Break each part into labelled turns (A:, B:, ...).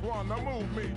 A: black one to move me.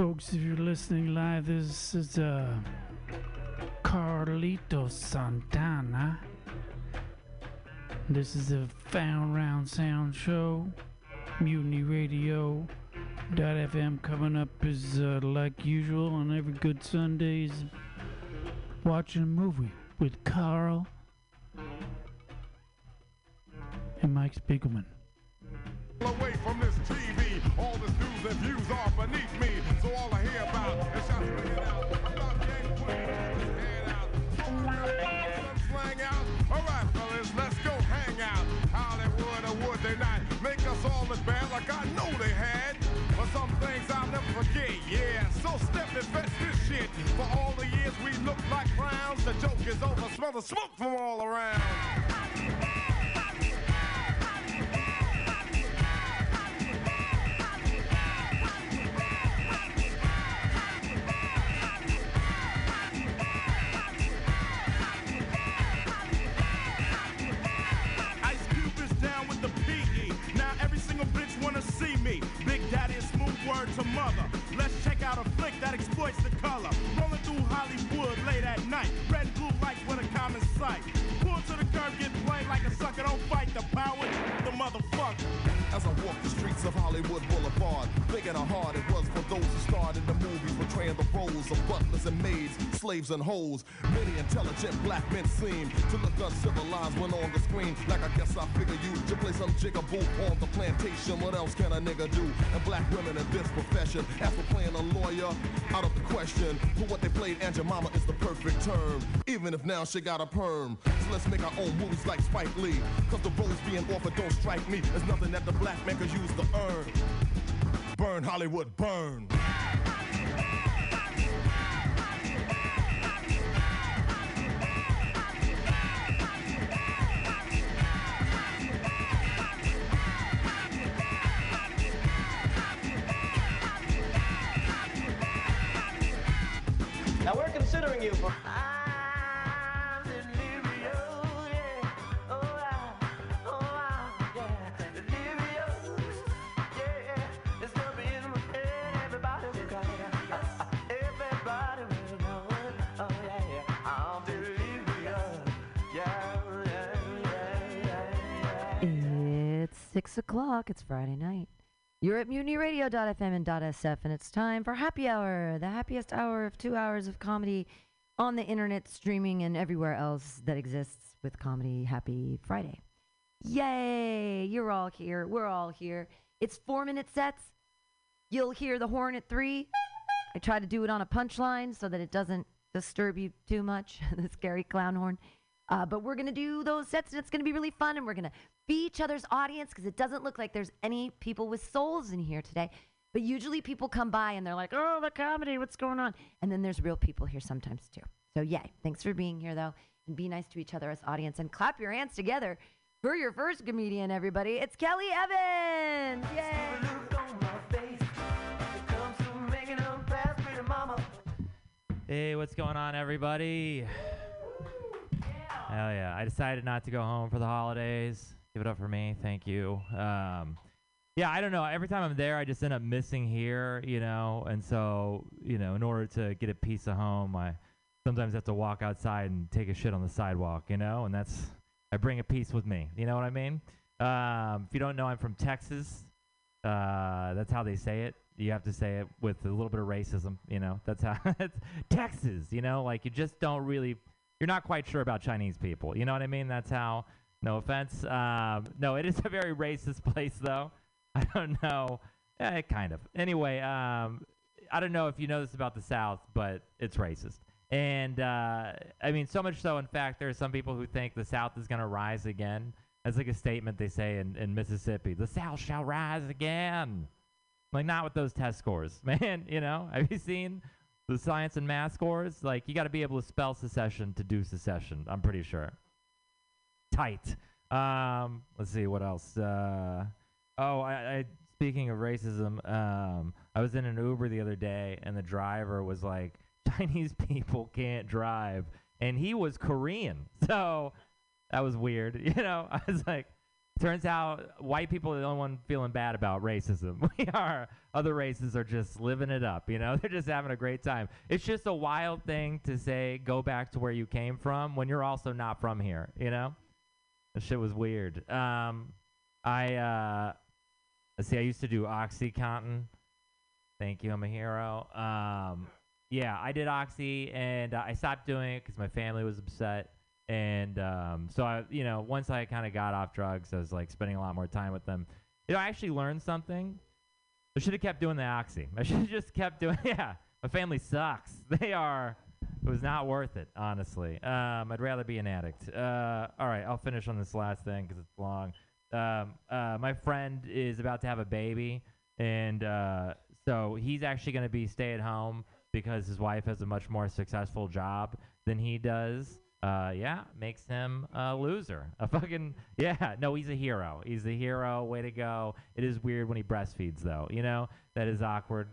B: Folks, if you're listening live, this is uh, Carlito Santana. This is the Found Round Sound Show. Mutiny Radio. Dot FM coming up is uh, like usual on every good Sundays. Watching a movie with Carl and Mike Spiegelman.
A: Away from this TV, all the news and views are beneath me. Forget, yeah. So step and fetch this shit. For all the years we look like clowns, the joke is over. Smell the smoke from all around.
C: Ice Cube is down with the PE. Now every single bitch wanna see me. Big Daddy is word to mother. Let's check out a flick that exploits the color. Rolling through Hollywood late at night. Red and blue lights with a common sight. Pull to the curb, get played like a sucker. Don't fight the power, the motherfucker.
D: Walk the streets of Hollywood Boulevard, big and hard it was for those who starred in the movies, portraying the roles of butlers and maids, slaves and hoes. Many intelligent black men seem to look uncivilized when on the screen. Like I guess I figure you to play some jigaboo on the plantation. What else can a nigga do? And black women in this profession, for playing a lawyer, out of the question. For what they played, Aunt Jemima is the perfect term. Even if now she got a perm. So let's make our own movies like Spike Lee. Cause the roles being offered don't strike me as nothing that the black man could use to earn. Burn Hollywood, burn.
E: Now we're considering you for.
F: It's six o'clock. It's Friday night. You're at MutinyRadio.fm and .sf, and it's time for Happy Hour, the happiest hour of two hours of comedy on the internet, streaming, and everywhere else that exists with comedy. Happy Friday. Yay! You're all here. We're all here. It's four minute sets. You'll hear the horn at three. I try to do it on a punchline so that it doesn't disturb you too much, the scary clown horn. Uh, but we're going to do those sets, and it's going to be really fun, and we're going to be each other's audience because it doesn't look like there's any people with souls in here today. But usually people come by and they're like, "Oh, the comedy, what's going on?" And then there's real people here sometimes too. So yay! Thanks for being here though, and be nice to each other as audience, and clap your hands together for your first comedian, everybody. It's Kelly Evans. Yay!
E: Hey, what's going on, everybody? Hell yeah. I decided not to go home for the holidays. Give it up for me. Thank you. Um, yeah, I don't know. Every time I'm there, I just end up missing here, you know. And so, you know, in order to get a piece of home, I sometimes have to walk outside and take a shit on the sidewalk, you know. And that's, I bring a piece with me. You know what I mean? Um, if you don't know, I'm from Texas. Uh, that's how they say it. You have to say it with a little bit of racism, you know. That's how it's Texas, you know, like you just don't really you're not quite sure about Chinese people. You know what I mean? That's how no offense. Um, no, it is a very racist place though. I don't know. Eh, kind of. Anyway, um, I don't know if you know this about the South, but it's racist. And uh, I mean, so much so, in fact, there are some people who think the South is going to rise again. That's like a statement they say in, in Mississippi the South shall rise again. Like, not with those test scores, man. You know, have you seen the science and math scores? Like, you got to be able to spell secession to do secession, I'm pretty sure. Tight. Um, let's see, what else? Uh, oh, I, I speaking of racism, um, I was in an Uber the other day, and the driver was like, Chinese people can't drive. And he was Korean. So that was weird. You know, I was like, turns out white people are the only one feeling bad about racism. We are. Other races are just living it up. You know, they're just having a great time. It's just a wild thing to say, go back to where you came from when you're also not from here. You know, that shit was weird. Um, I uh, see. I used to do OxyContin. Thank you. I'm a hero. Um, yeah, I did Oxy, and uh, I stopped doing it because my family was upset. And um, so I, you know, once I kind of got off drugs, I was like spending a lot more time with them. You know, I actually learned something. I should have kept doing the oxy. I should have just kept doing. Yeah, my family sucks. They are. It was not worth it, honestly. Um, I'd rather be an addict. Uh, all right, I'll finish on this last thing because it's long. Um, uh, my friend is about to have a baby, and uh, so he's actually going to be stay at home because his wife has a much more successful job than he does uh, yeah, makes him a loser. A fucking yeah. No, he's a hero. He's a hero. Way to go. It is weird when he breastfeeds, though. You know that is awkward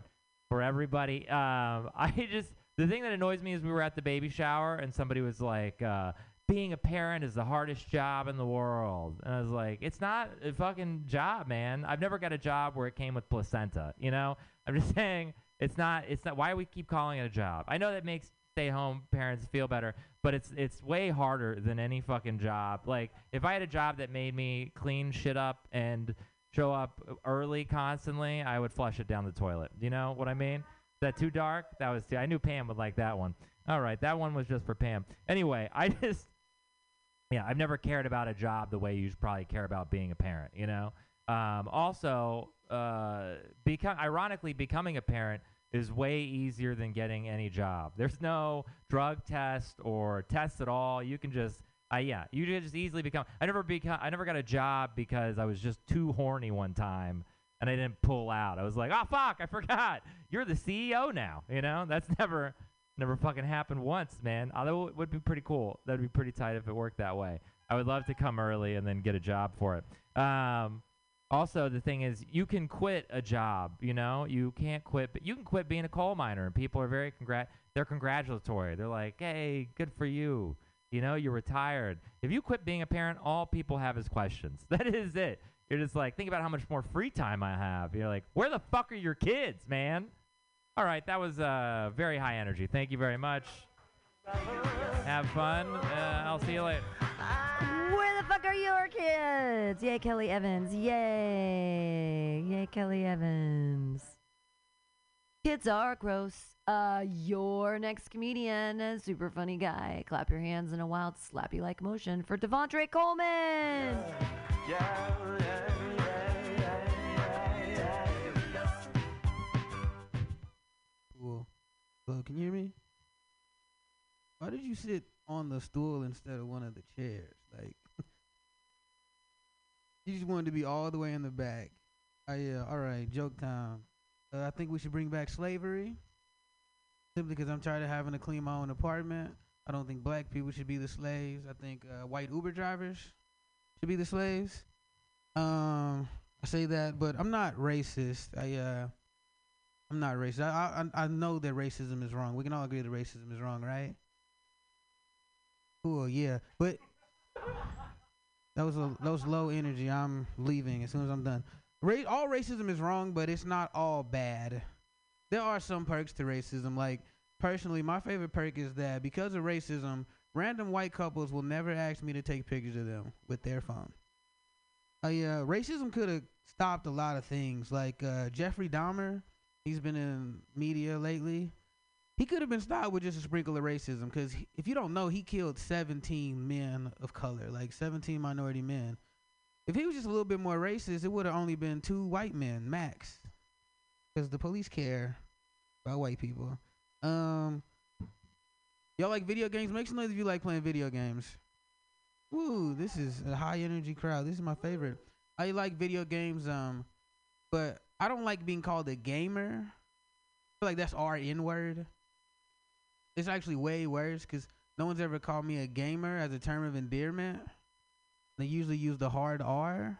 E: for everybody. Um, I just the thing that annoys me is we were at the baby shower and somebody was like, uh, "Being a parent is the hardest job in the world," and I was like, "It's not a fucking job, man. I've never got a job where it came with placenta. You know, I'm just saying." It's not. It's not. Why we keep calling it a job? I know that makes stay-home parents feel better, but it's it's way harder than any fucking job. Like if I had a job that made me clean shit up and show up early constantly, I would flush it down the toilet. You know what I mean? That too dark? That was too. I knew Pam would like that one. All right, that one was just for Pam. Anyway, I just yeah, I've never cared about a job the way you probably care about being a parent. You know. Um, also, uh, become ironically becoming a parent is way easier than getting any job. There's no drug test or test at all. You can just uh, yeah, you just easily become. I never become. I never got a job because I was just too horny one time and I didn't pull out. I was like, oh fuck, I forgot. You're the CEO now. You know, that's never never fucking happened once, man. Although it would be pretty cool. That'd be pretty tight if it worked that way. I would love to come early and then get a job for it. Um, also the thing is you can quit a job you know? You can't quit but you can quit being a coal miner and people are very congrat they're congratulatory. They're like hey good for you. You know you're retired. If you quit being a parent all people have is questions. That is it. You're just like think about how much more free time i have. You're like where the fuck are your kids man? All right that was uh, very high energy. Thank you very much have fun uh, i'll see you later
F: Where the fuck are your kids? Yay, Kelly Evans. Yay. Yay, Kelly Evans. Kids are gross. Uh, your next comedian, a super funny guy. Clap your hands in a wild, slappy like motion for Devontre Coleman.
G: Cool. Well, can you hear me? Why did you sit on the stool instead of one of the chairs? Like, you just wanted to be all the way in the back. Oh yeah, all right. Joke time. Uh, I think we should bring back slavery. Simply because I'm tired of having to clean my own apartment. I don't think black people should be the slaves. I think uh, white Uber drivers should be the slaves. Um, I say that, but I'm not racist. I uh, I'm not racist. I, I I know that racism is wrong. We can all agree that racism is wrong, right? Cool, yeah. But that was a that was low energy. I'm leaving as soon as I'm done. Ra- all racism is wrong, but it's not all bad. There are some perks to racism. Like personally, my favorite perk is that because of racism, random white couples will never ask me to take pictures of them with their phone. Uh, yeah, racism could have stopped a lot of things. Like uh, Jeffrey Dahmer, he's been in media lately. He could have been stopped with just a sprinkle of racism. Because if you don't know, he killed 17 men of color, like 17 minority men. If he was just a little bit more racist, it would have only been two white men max. Because the police care about white people. Um, y'all like video games? Make some noise if you like playing video games. Woo, this is a high energy crowd. This is my favorite. I like video games, um, but I don't like being called a gamer. I feel like that's our N word. It's actually way worse because no one's ever called me a gamer as a term of endearment. They usually use the hard R.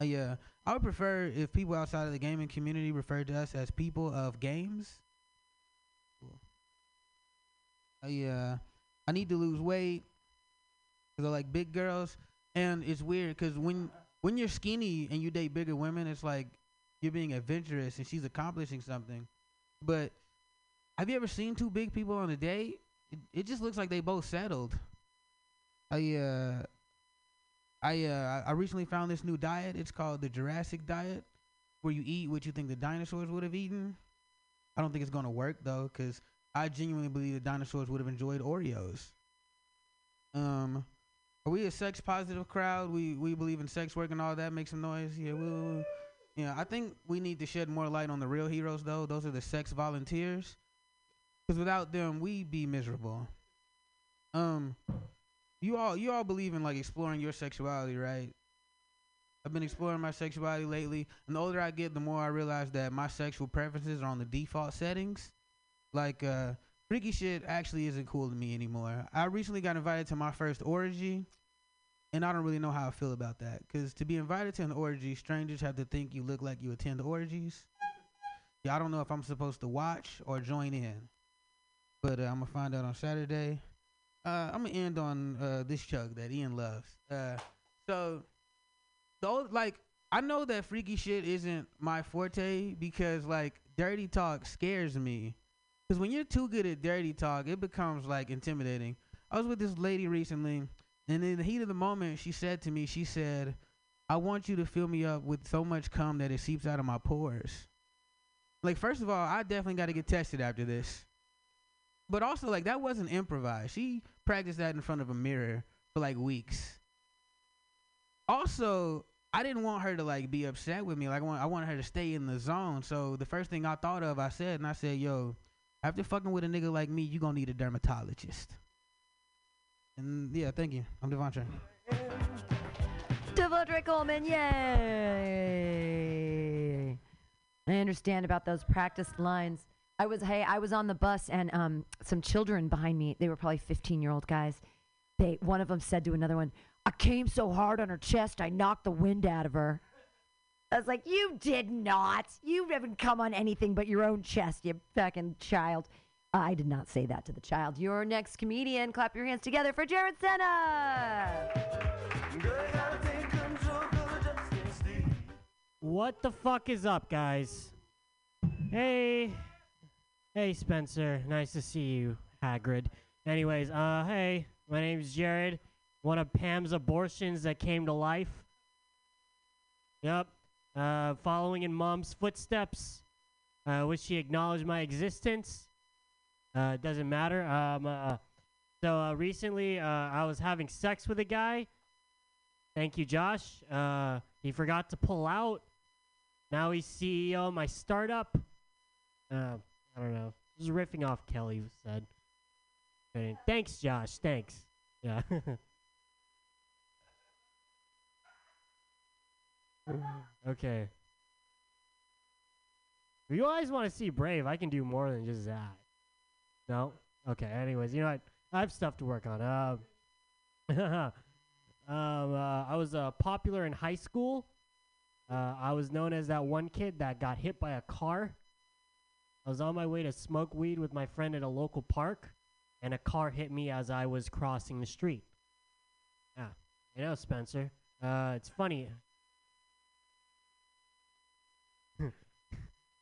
G: Uh, yeah, I would prefer if people outside of the gaming community referred to us as people of games. Cool. Uh, yeah, I need to lose weight. Cause I like big girls, and it's weird because when when you're skinny and you date bigger women, it's like you're being adventurous and she's accomplishing something. But have you ever seen two big people on a date? It, it just looks like they both settled. I uh, I uh, I recently found this new diet. It's called the Jurassic diet, where you eat what you think the dinosaurs would have eaten. I don't think it's gonna work though, cause I genuinely believe the dinosaurs would have enjoyed Oreos. Um, are we a sex positive crowd? We we believe in sex work and all that. Make some noise. Yeah, woo. Yeah, I think we need to shed more light on the real heroes though. Those are the sex volunteers. Cause without them, we'd be miserable. Um, you all you all believe in like exploring your sexuality, right? I've been exploring my sexuality lately, and the older I get, the more I realize that my sexual preferences are on the default settings. Like, uh, freaky shit actually isn't cool to me anymore. I recently got invited to my first orgy, and I don't really know how I feel about that. Because to be invited to an orgy, strangers have to think you look like you attend orgies. Yeah, I don't know if I'm supposed to watch or join in, but uh, I'm gonna find out on Saturday. Uh, I'm gonna end on uh, this chug that Ian loves. Uh, so, the old, like I know that freaky shit isn't my forte because like dirty talk scares me. Because when you're too good at dirty talk, it becomes like intimidating. I was with this lady recently, and in the heat of the moment, she said to me, she said, "I want you to fill me up with so much cum that it seeps out of my pores." Like, first of all, I definitely got to get tested after this. But also, like, that wasn't improvised. She practiced that in front of a mirror for like weeks. Also, I didn't want her to like be upset with me. Like, I want, I wanted her to stay in the zone. So the first thing I thought of, I said, and I said, "Yo, after fucking with a nigga like me, you gonna need a dermatologist." And yeah, thank you. I'm Devontre.
F: Devontre Coleman, yay! I understand about those practiced lines. I was hey, I was on the bus and um some children behind me. They were probably 15 year old guys. They one of them said to another one, "I came so hard on her chest, I knocked the wind out of her." I was like, "You did not. You haven't come on anything but your own chest, you fucking child." I did not say that to the child. Your next comedian. Clap your hands together for Jared Senna.
H: What the fuck is up, guys? Hey. Hey, Spencer. Nice to see you, Hagrid. Anyways, uh, hey, my name's Jared. One of Pam's abortions that came to life. Yep. Uh, following in Mom's footsteps. Uh, wish she acknowledged my existence. Uh, doesn't matter. Um, uh, so uh, recently, uh, I was having sex with a guy. Thank you, Josh. Uh, he forgot to pull out. Now he's CEO of my startup. I don't know. Just riffing off Kelly said. Thanks, Josh. Thanks. Yeah. okay. If you guys want to see Brave, I can do more than just that. No? Okay, anyways, you know what? I have stuff to work on. Um, um, uh, I was uh, popular in high school. Uh, I was known as that one kid that got hit by a car. I was on my way to smoke weed with my friend at a local park, and a car hit me as I was crossing the street. Yeah, you know, Spencer. Uh, it's funny.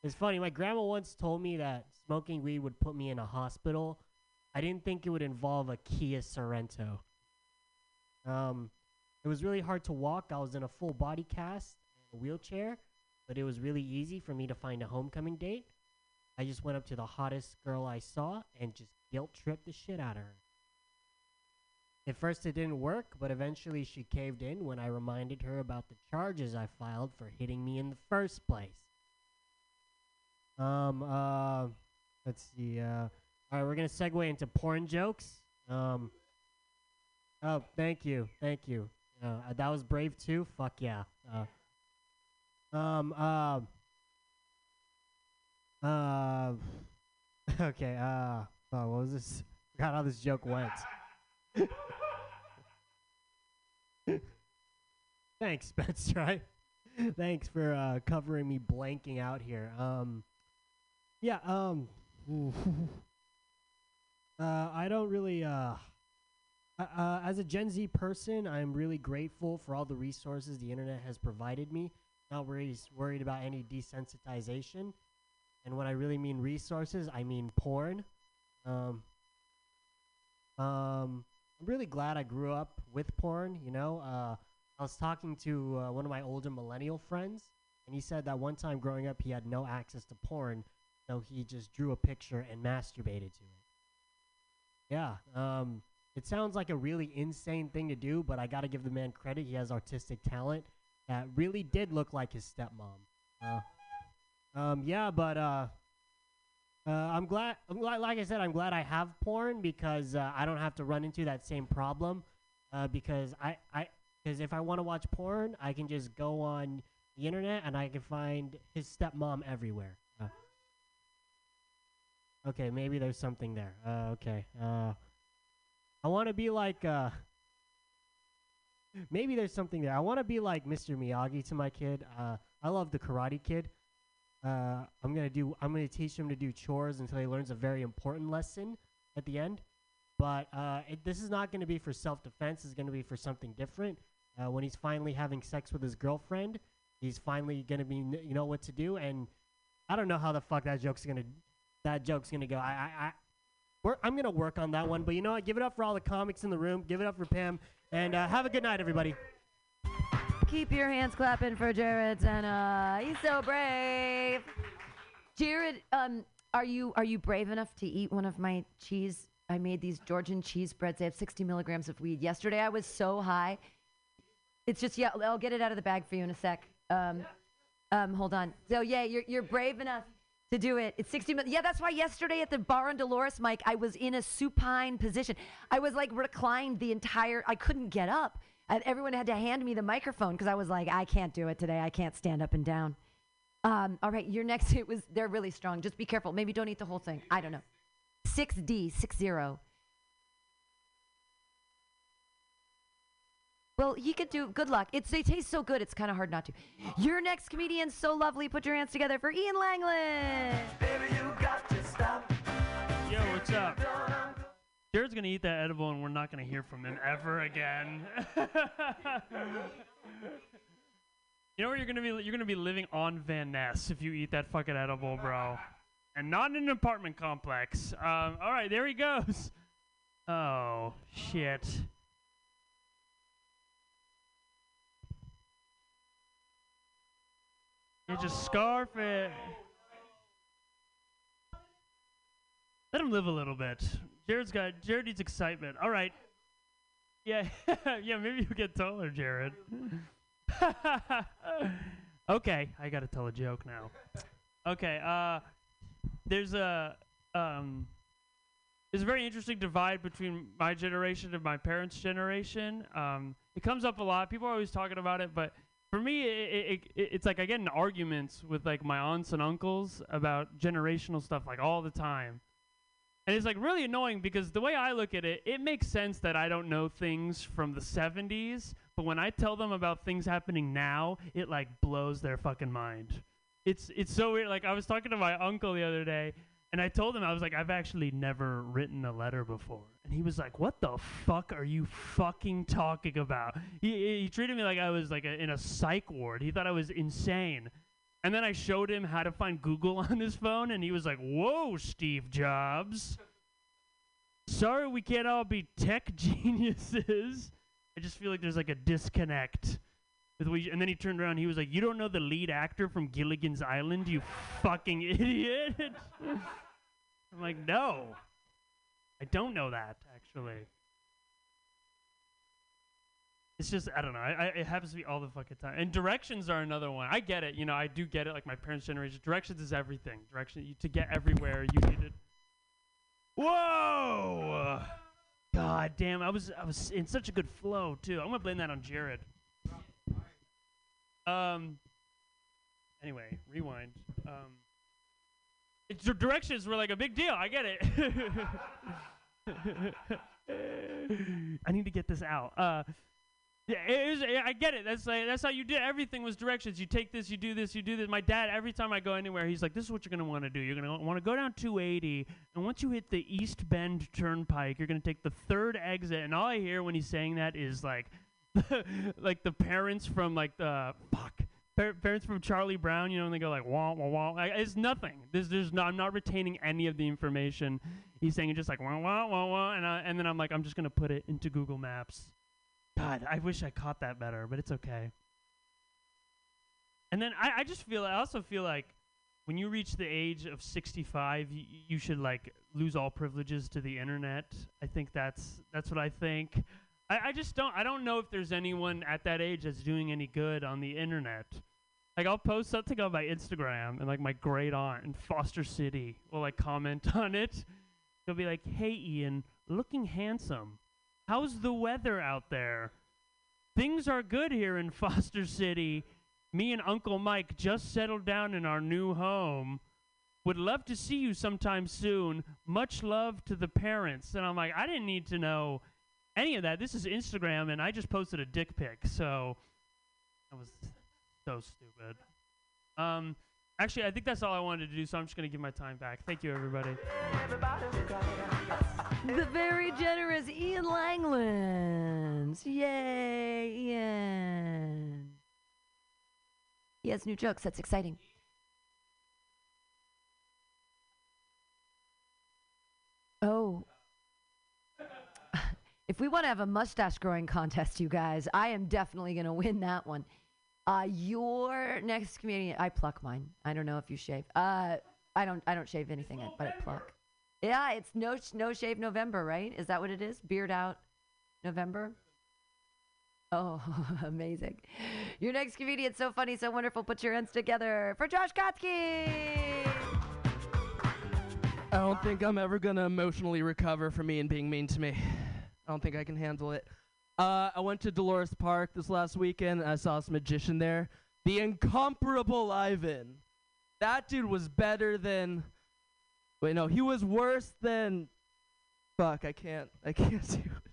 H: it's funny. My grandma once told me that smoking weed would put me in a hospital. I didn't think it would involve a Kia Sorento. Um, it was really hard to walk. I was in a full body cast a wheelchair, but it was really easy for me to find a homecoming date. I just went up to the hottest girl I saw and just guilt tripped the shit out of her. At first, it didn't work, but eventually she caved in when I reminded her about the charges I filed for hitting me in the first place. Um, uh, let's see. Uh, all right, we're gonna segue into porn jokes. Um, oh, thank you, thank you. Uh, that was brave too. Fuck yeah. Uh, um, uh, uh, okay. Uh, oh, what was this? Forgot how this joke went. Thanks, Spencer. I, thanks for uh, covering me blanking out here. Um, yeah. Um, uh, I don't really. Uh, uh, as a Gen Z person, I'm really grateful for all the resources the internet has provided me. Not worried worried about any desensitization. And when I really mean resources, I mean porn. Um, um, I'm really glad I grew up with porn. You know, uh, I was talking to uh, one of my older millennial friends, and he said that one time growing up, he had no access to porn, so he just drew a picture and masturbated to it. Yeah, um, it sounds like a really insane thing to do, but I got to give the man credit. He has artistic talent that really did look like his stepmom. Uh, um, yeah, but uh, uh, I'm glad. I'm glad. Like I said, I'm glad I have porn because uh, I don't have to run into that same problem. Uh, because I, I, because if I want to watch porn, I can just go on the internet and I can find his stepmom everywhere. Uh, okay, maybe there's something there. Uh, okay. Uh, I want to be like. Uh, maybe there's something there. I want to be like Mr. Miyagi to my kid. Uh, I love the Karate Kid. Uh, I'm gonna do. I'm gonna teach him to do chores until he learns a very important lesson at the end. But uh, it, this is not gonna be for self-defense. It's gonna be for something different. Uh, when he's finally having sex with his girlfriend, he's finally gonna be, kn- you know, what to do. And I don't know how the fuck that joke's gonna, that joke's gonna go. I, I, I we're, I'm gonna work on that one. But you know what? Give it up for all the comics in the room. Give it up for Pam. And uh, have a good night, everybody.
F: Keep your hands clapping for Jared Tanner. He's so brave. Jared, um, are you are you brave enough to eat one of my cheese? I made these Georgian cheese breads. They have 60 milligrams of weed. Yesterday I was so high. It's just yeah. I'll get it out of the bag for you in a sec. Um, um, hold on. So yeah, you're you're brave enough to do it. It's 60 minutes. Yeah, that's why yesterday at the bar on Dolores, Mike, I was in a supine position. I was like reclined the entire. I couldn't get up. And everyone had to hand me the microphone because I was like, I can't do it today. I can't stand up and down. Um, all right, your next it was they're really strong. Just be careful. Maybe don't eat the whole thing. I don't know. Six D six zero. Well, he could do. Good luck. It's they taste so good. It's kind of hard not to. Your next comedian, so lovely. Put your hands together for Ian Langland.
I: Yo, what's up? Jared's gonna eat that edible, and we're not gonna hear from him ever again. you know where you're gonna be? You're gonna be living on Van Ness if you eat that fucking edible, bro, and not in an apartment complex. Um, all right, there he goes. Oh shit. You just scarf it. Let him live a little bit. Jared's got Jared needs excitement. All right. Yeah, yeah. Maybe you get taller, Jared. okay, I gotta tell a joke now. Okay. Uh, there's a um, there's a very interesting divide between my generation and my parents' generation. Um, it comes up a lot. People are always talking about it, but for me, it, it, it, it's like I get in arguments with like my aunts and uncles about generational stuff like all the time. And it's like really annoying because the way I look at it, it makes sense that I don't know things from the 70s, but when I tell them about things happening now, it like blows their fucking mind. It's it's so weird. Like I was talking to my uncle the other day, and I told him I was like, I've actually never written a letter before, and he was like, "What the fuck are you fucking talking about?" He he treated me like I was like a, in a psych ward. He thought I was insane. And then I showed him how to find Google on his phone, and he was like, "Whoa, Steve Jobs." Sorry, we can't all be tech geniuses. I just feel like there's like a disconnect. And then he turned around. He was like, "You don't know the lead actor from Gilligan's Island, you fucking idiot." I'm like, "No, I don't know that actually." It's just I don't know. I, I, it happens to be all the fucking time. And directions are another one. I get it. You know, I do get it. Like my parents' generation, directions is everything. Direction you, to get everywhere, you needed. Whoa! God damn! I was I was in such a good flow too. I'm gonna blame that on Jared. Um. Anyway, rewind. Um. It's directions were like a big deal. I get it. I need to get this out. Uh. Yeah, it yeah, I get it. That's like, that's how you did. Everything was directions. You take this, you do this, you do this. My dad, every time I go anywhere, he's like, "This is what you're gonna want to do. You're gonna want to go down 280, and once you hit the East Bend Turnpike, you're gonna take the third exit." And all I hear when he's saying that is like, like the parents from like the fuck. Par- parents from Charlie Brown, you know, and they go like wah wah wah. Like, it's nothing. There's, there's no. I'm not retaining any of the information. He's saying it just like wah wah wah wah, and I, and then I'm like, I'm just gonna put it into Google Maps. God, I wish I caught that better, but it's okay. And then I, I just feel, I also feel like when you reach the age of 65, y- you should like lose all privileges to the internet. I think that's that's what I think. I, I just don't, I don't know if there's anyone at that age that's doing any good on the internet. Like I'll post something on my Instagram, and like my great aunt in Foster City will like comment on it. She'll be like, "Hey, Ian, looking handsome." How's the weather out there? Things are good here in Foster City. Me and Uncle Mike just settled down in our new home. Would love to see you sometime soon. Much love to the parents. And I'm like, I didn't need to know any of that. This is Instagram, and I just posted a dick pic. So that was so stupid. Um, actually, I think that's all I wanted to do, so I'm just going to give my time back. Thank you, everybody.
F: The very generous Ian Langlands. Yay, Ian. He has new jokes. That's exciting. Oh. if we want to have a mustache growing contest, you guys, I am definitely going to win that one. Uh, your next comedian, I pluck mine. I don't know if you shave. Uh, I don't. I don't shave anything, but I pluck. Yeah, it's no no shave November, right? Is that what it is? Beard out November. Oh, amazing! Your next comedian, so funny, so wonderful. Put your hands together for Josh Kotsky.
J: I don't think I'm ever gonna emotionally recover from Ian being mean to me. I don't think I can handle it. Uh, I went to Dolores Park this last weekend and I saw this magician there. The incomparable Ivan. That dude was better than. Wait, no, he was worse than. Fuck, I can't. I can't do it.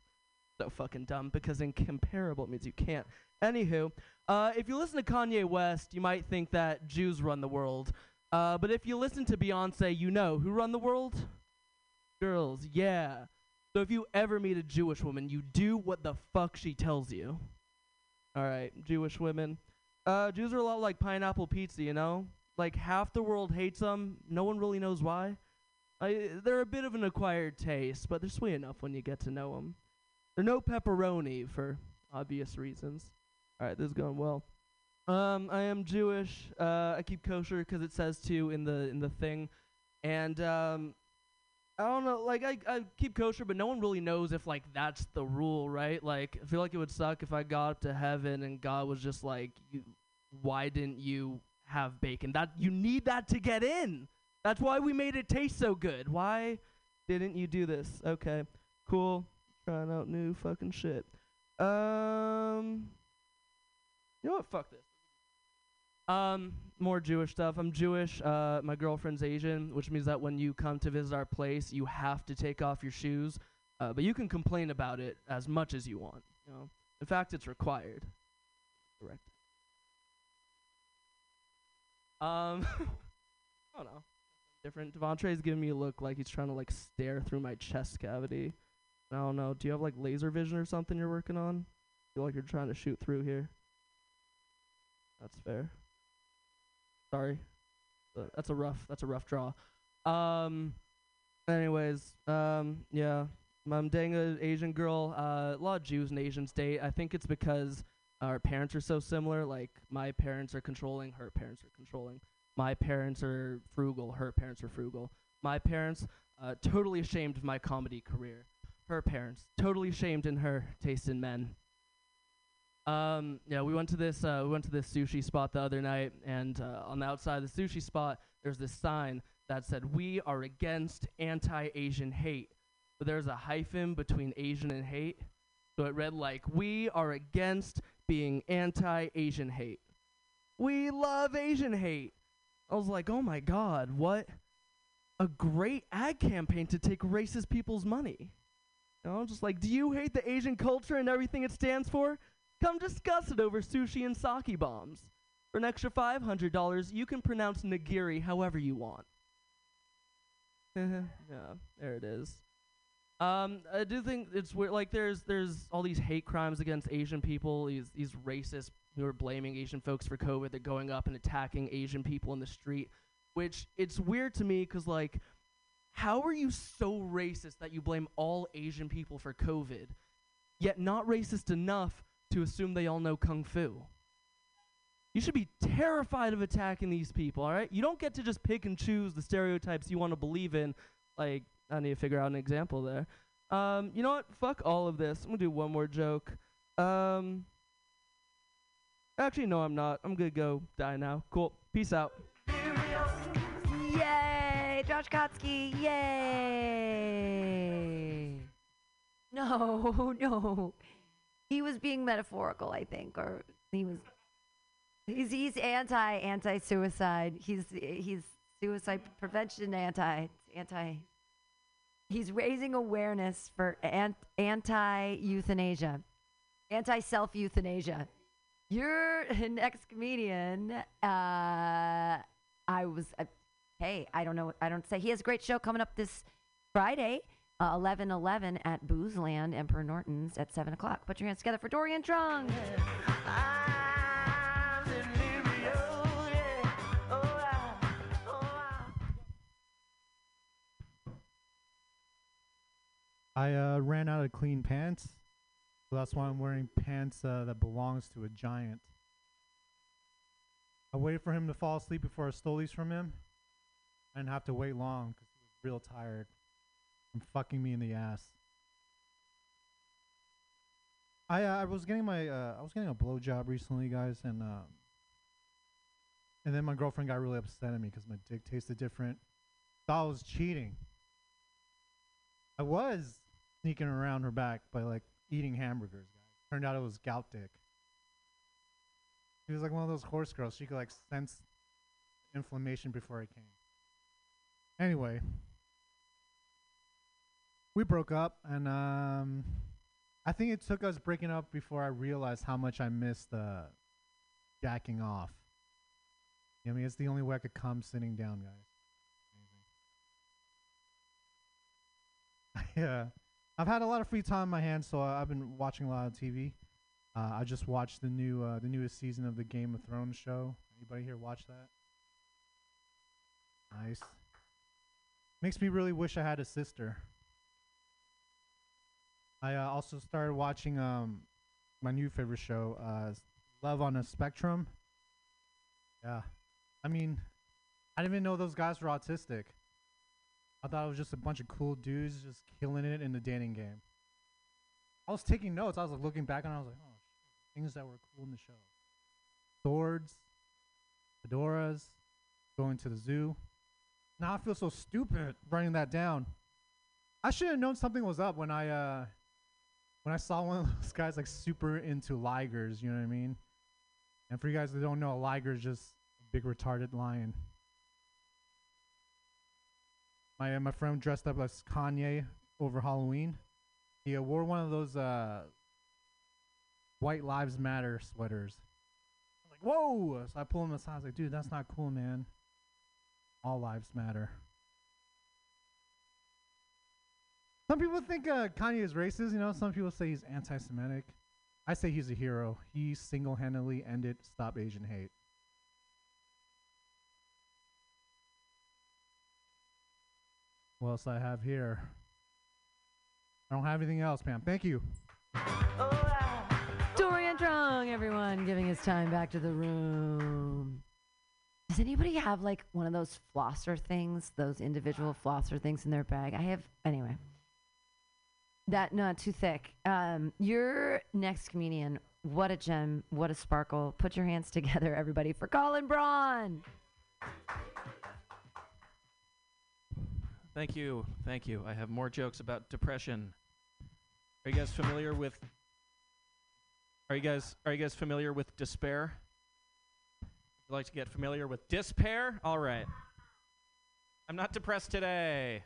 J: So fucking dumb because incomparable means you can't. Anywho, uh, if you listen to Kanye West, you might think that Jews run the world. Uh, but if you listen to Beyonce, you know who run the world? Girls, yeah. So if you ever meet a Jewish woman, you do what the fuck she tells you. All right, Jewish women. Uh, Jews are a lot like pineapple pizza, you know? Like half the world hates them. No one really knows why. I, they're a bit of an acquired taste, but they're sweet enough when you get to know them. They're no pepperoni for obvious reasons. All right, this is going well. Um, I am Jewish. Uh, I keep kosher 'cause it says to in the in the thing, and um, I don't know. Like I I keep kosher, but no one really knows if like that's the rule, right? Like I feel like it would suck if I got up to heaven and God was just like, why didn't you have bacon? That you need that to get in. That's why we made it taste so good. Why didn't you do this? Okay, cool. Trying out new fucking shit. Um. You know what? Fuck this. Um, more Jewish stuff. I'm Jewish. Uh, my girlfriend's Asian, which means that when you come to visit our place, you have to take off your shoes. Uh, but you can complain about it as much as you want. You know, in fact, it's required. Correct. Um, I don't know. Different. Devontrey's giving me a look like he's trying to like stare through my chest cavity. I don't know. Do you have like laser vision or something you're working on? feel like you're trying to shoot through here. That's fair. Sorry. Uh, that's a rough that's a rough draw. Um anyways, um yeah. I'm dating an Asian girl. Uh, a lot of Jews and Asians date. I think it's because our parents are so similar. Like my parents are controlling, her parents are controlling. My parents are frugal, her parents are frugal. My parents uh, totally ashamed of my comedy career. Her parents totally ashamed in her taste in men. Um, yeah, we went to this uh, we went to this sushi spot the other night, and uh, on the outside of the sushi spot, there's this sign that said, "We are against anti-Asian hate." But there's a hyphen between Asian and hate, so it read like, "We are against being anti-Asian hate." We love Asian hate. I was like, "Oh my god, what a great ad campaign to take racist people's money." You know, just like, do you hate the Asian culture and everything it stands for? Come discuss it over sushi and sake bombs. For an extra $500, you can pronounce nigiri however you want. yeah, there it is. Um, I do think it's weird. Like, there's there's all these hate crimes against Asian people. These these racists who are blaming Asian folks for COVID. They're going up and attacking Asian people in the street. Which it's weird to me because like, how are you so racist that you blame all Asian people for COVID, yet not racist enough to assume they all know kung fu? You should be terrified of attacking these people, all right? You don't get to just pick and choose the stereotypes you want to believe in. Like, I need to figure out an example there. Um, you know what? Fuck all of this. I'm gonna do one more joke. Um, actually, no, I'm not. I'm gonna go die now. Cool. Peace out.
F: Yay! Josh Kotsky, yay! No, no. He was being metaphorical, I think, or he was. He's he's anti anti suicide. He's he's suicide prevention anti anti. He's raising awareness for ant, anti euthanasia, anti self euthanasia. You're an ex comedian. Uh, I was. Uh, hey, I don't know. I don't say. He has a great show coming up this Friday, uh, 11 11 at Boozeland, Emperor Norton's at 7 o'clock. Put your hands together for Dorian Drung.
K: I uh, ran out of clean pants, so that's why I'm wearing pants uh, that belongs to a giant. I waited for him to fall asleep before I stole these from him. I didn't have to wait long because he was real tired from fucking me in the ass. I uh, I was getting my uh, I was getting a blowjob recently, guys, and uh, and then my girlfriend got really upset at me because my dick tasted different. Thought I was cheating. I was sneaking around her back by like eating hamburgers. Guys. Turned out it was gout dick. She was like one of those horse girls. She could like sense inflammation before it came. Anyway, we broke up, and um, I think it took us breaking up before I realized how much I missed uh, jacking off. I mean, it's the only way I could come sitting down, guys. yeah, I've had a lot of free time on my hands, so I- I've been watching a lot of TV. Uh, I just watched the new, uh, the newest season of the Game of Thrones show. Anybody here watch that? Nice. Makes me really wish I had a sister. I uh, also started watching um my new favorite show, uh, Love on a Spectrum. Yeah, I mean, I didn't even know those guys were autistic. I thought it was just a bunch of cool dudes just killing it in the dating game. I was taking notes. I was like looking back and I was like, oh, things that were cool in the show. Swords, fedoras, going to the zoo. Now I feel so stupid writing that down. I should have known something was up when I uh when I saw one of those guys like super into ligers, you know what I mean? And for you guys that don't know, a liger is just a big retarded lion. My uh, my friend dressed up as Kanye over Halloween. He uh, wore one of those uh, White Lives Matter sweaters. I was like, whoa! So I pull him aside. I was like, dude, that's not cool, man. All lives matter. Some people think uh, Kanye is racist. You know, some people say he's anti-Semitic. I say he's a hero. He single-handedly ended Stop Asian Hate. What else I have here? I don't have anything else, Pam. Thank you. Oh.
F: Dorian Drung, everyone, giving his time back to the room. Does anybody have like one of those flosser things, those individual flosser things in their bag? I have, anyway. That not too thick. Um, your next comedian, what a gem, what a sparkle. Put your hands together, everybody, for Colin Braun.
L: Thank you. Thank you. I have more jokes about depression. Are you guys familiar with Are you guys are you guys familiar with despair? Would you like to get familiar with despair? All right. I'm not depressed today.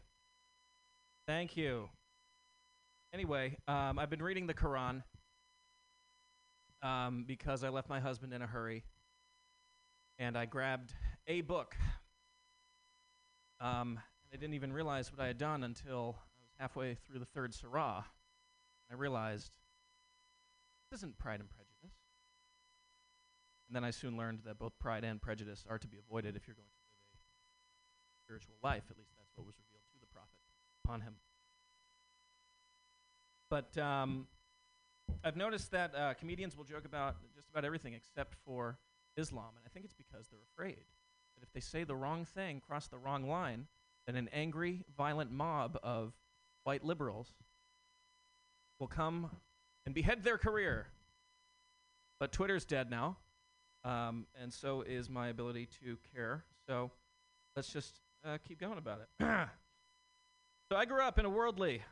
L: Thank you. Anyway, um, I've been reading the Quran um, because I left my husband in a hurry, and I grabbed a book. Um, I didn't even realize what I had done until I was halfway through the third surah. I realized this isn't Pride and Prejudice. And then I soon learned that both pride and prejudice are to be avoided if you're going to live a spiritual life. At least that's what was revealed to the prophet upon him. But um, I've noticed that uh, comedians will joke about just about everything except for Islam, and I think it's because they're afraid that if they say the wrong thing, cross the wrong line, then an angry, violent mob of white liberals will come and behead their career. But Twitter's dead now, um, and so is my ability to care. So let's just uh, keep going about it. so I grew up in a worldly,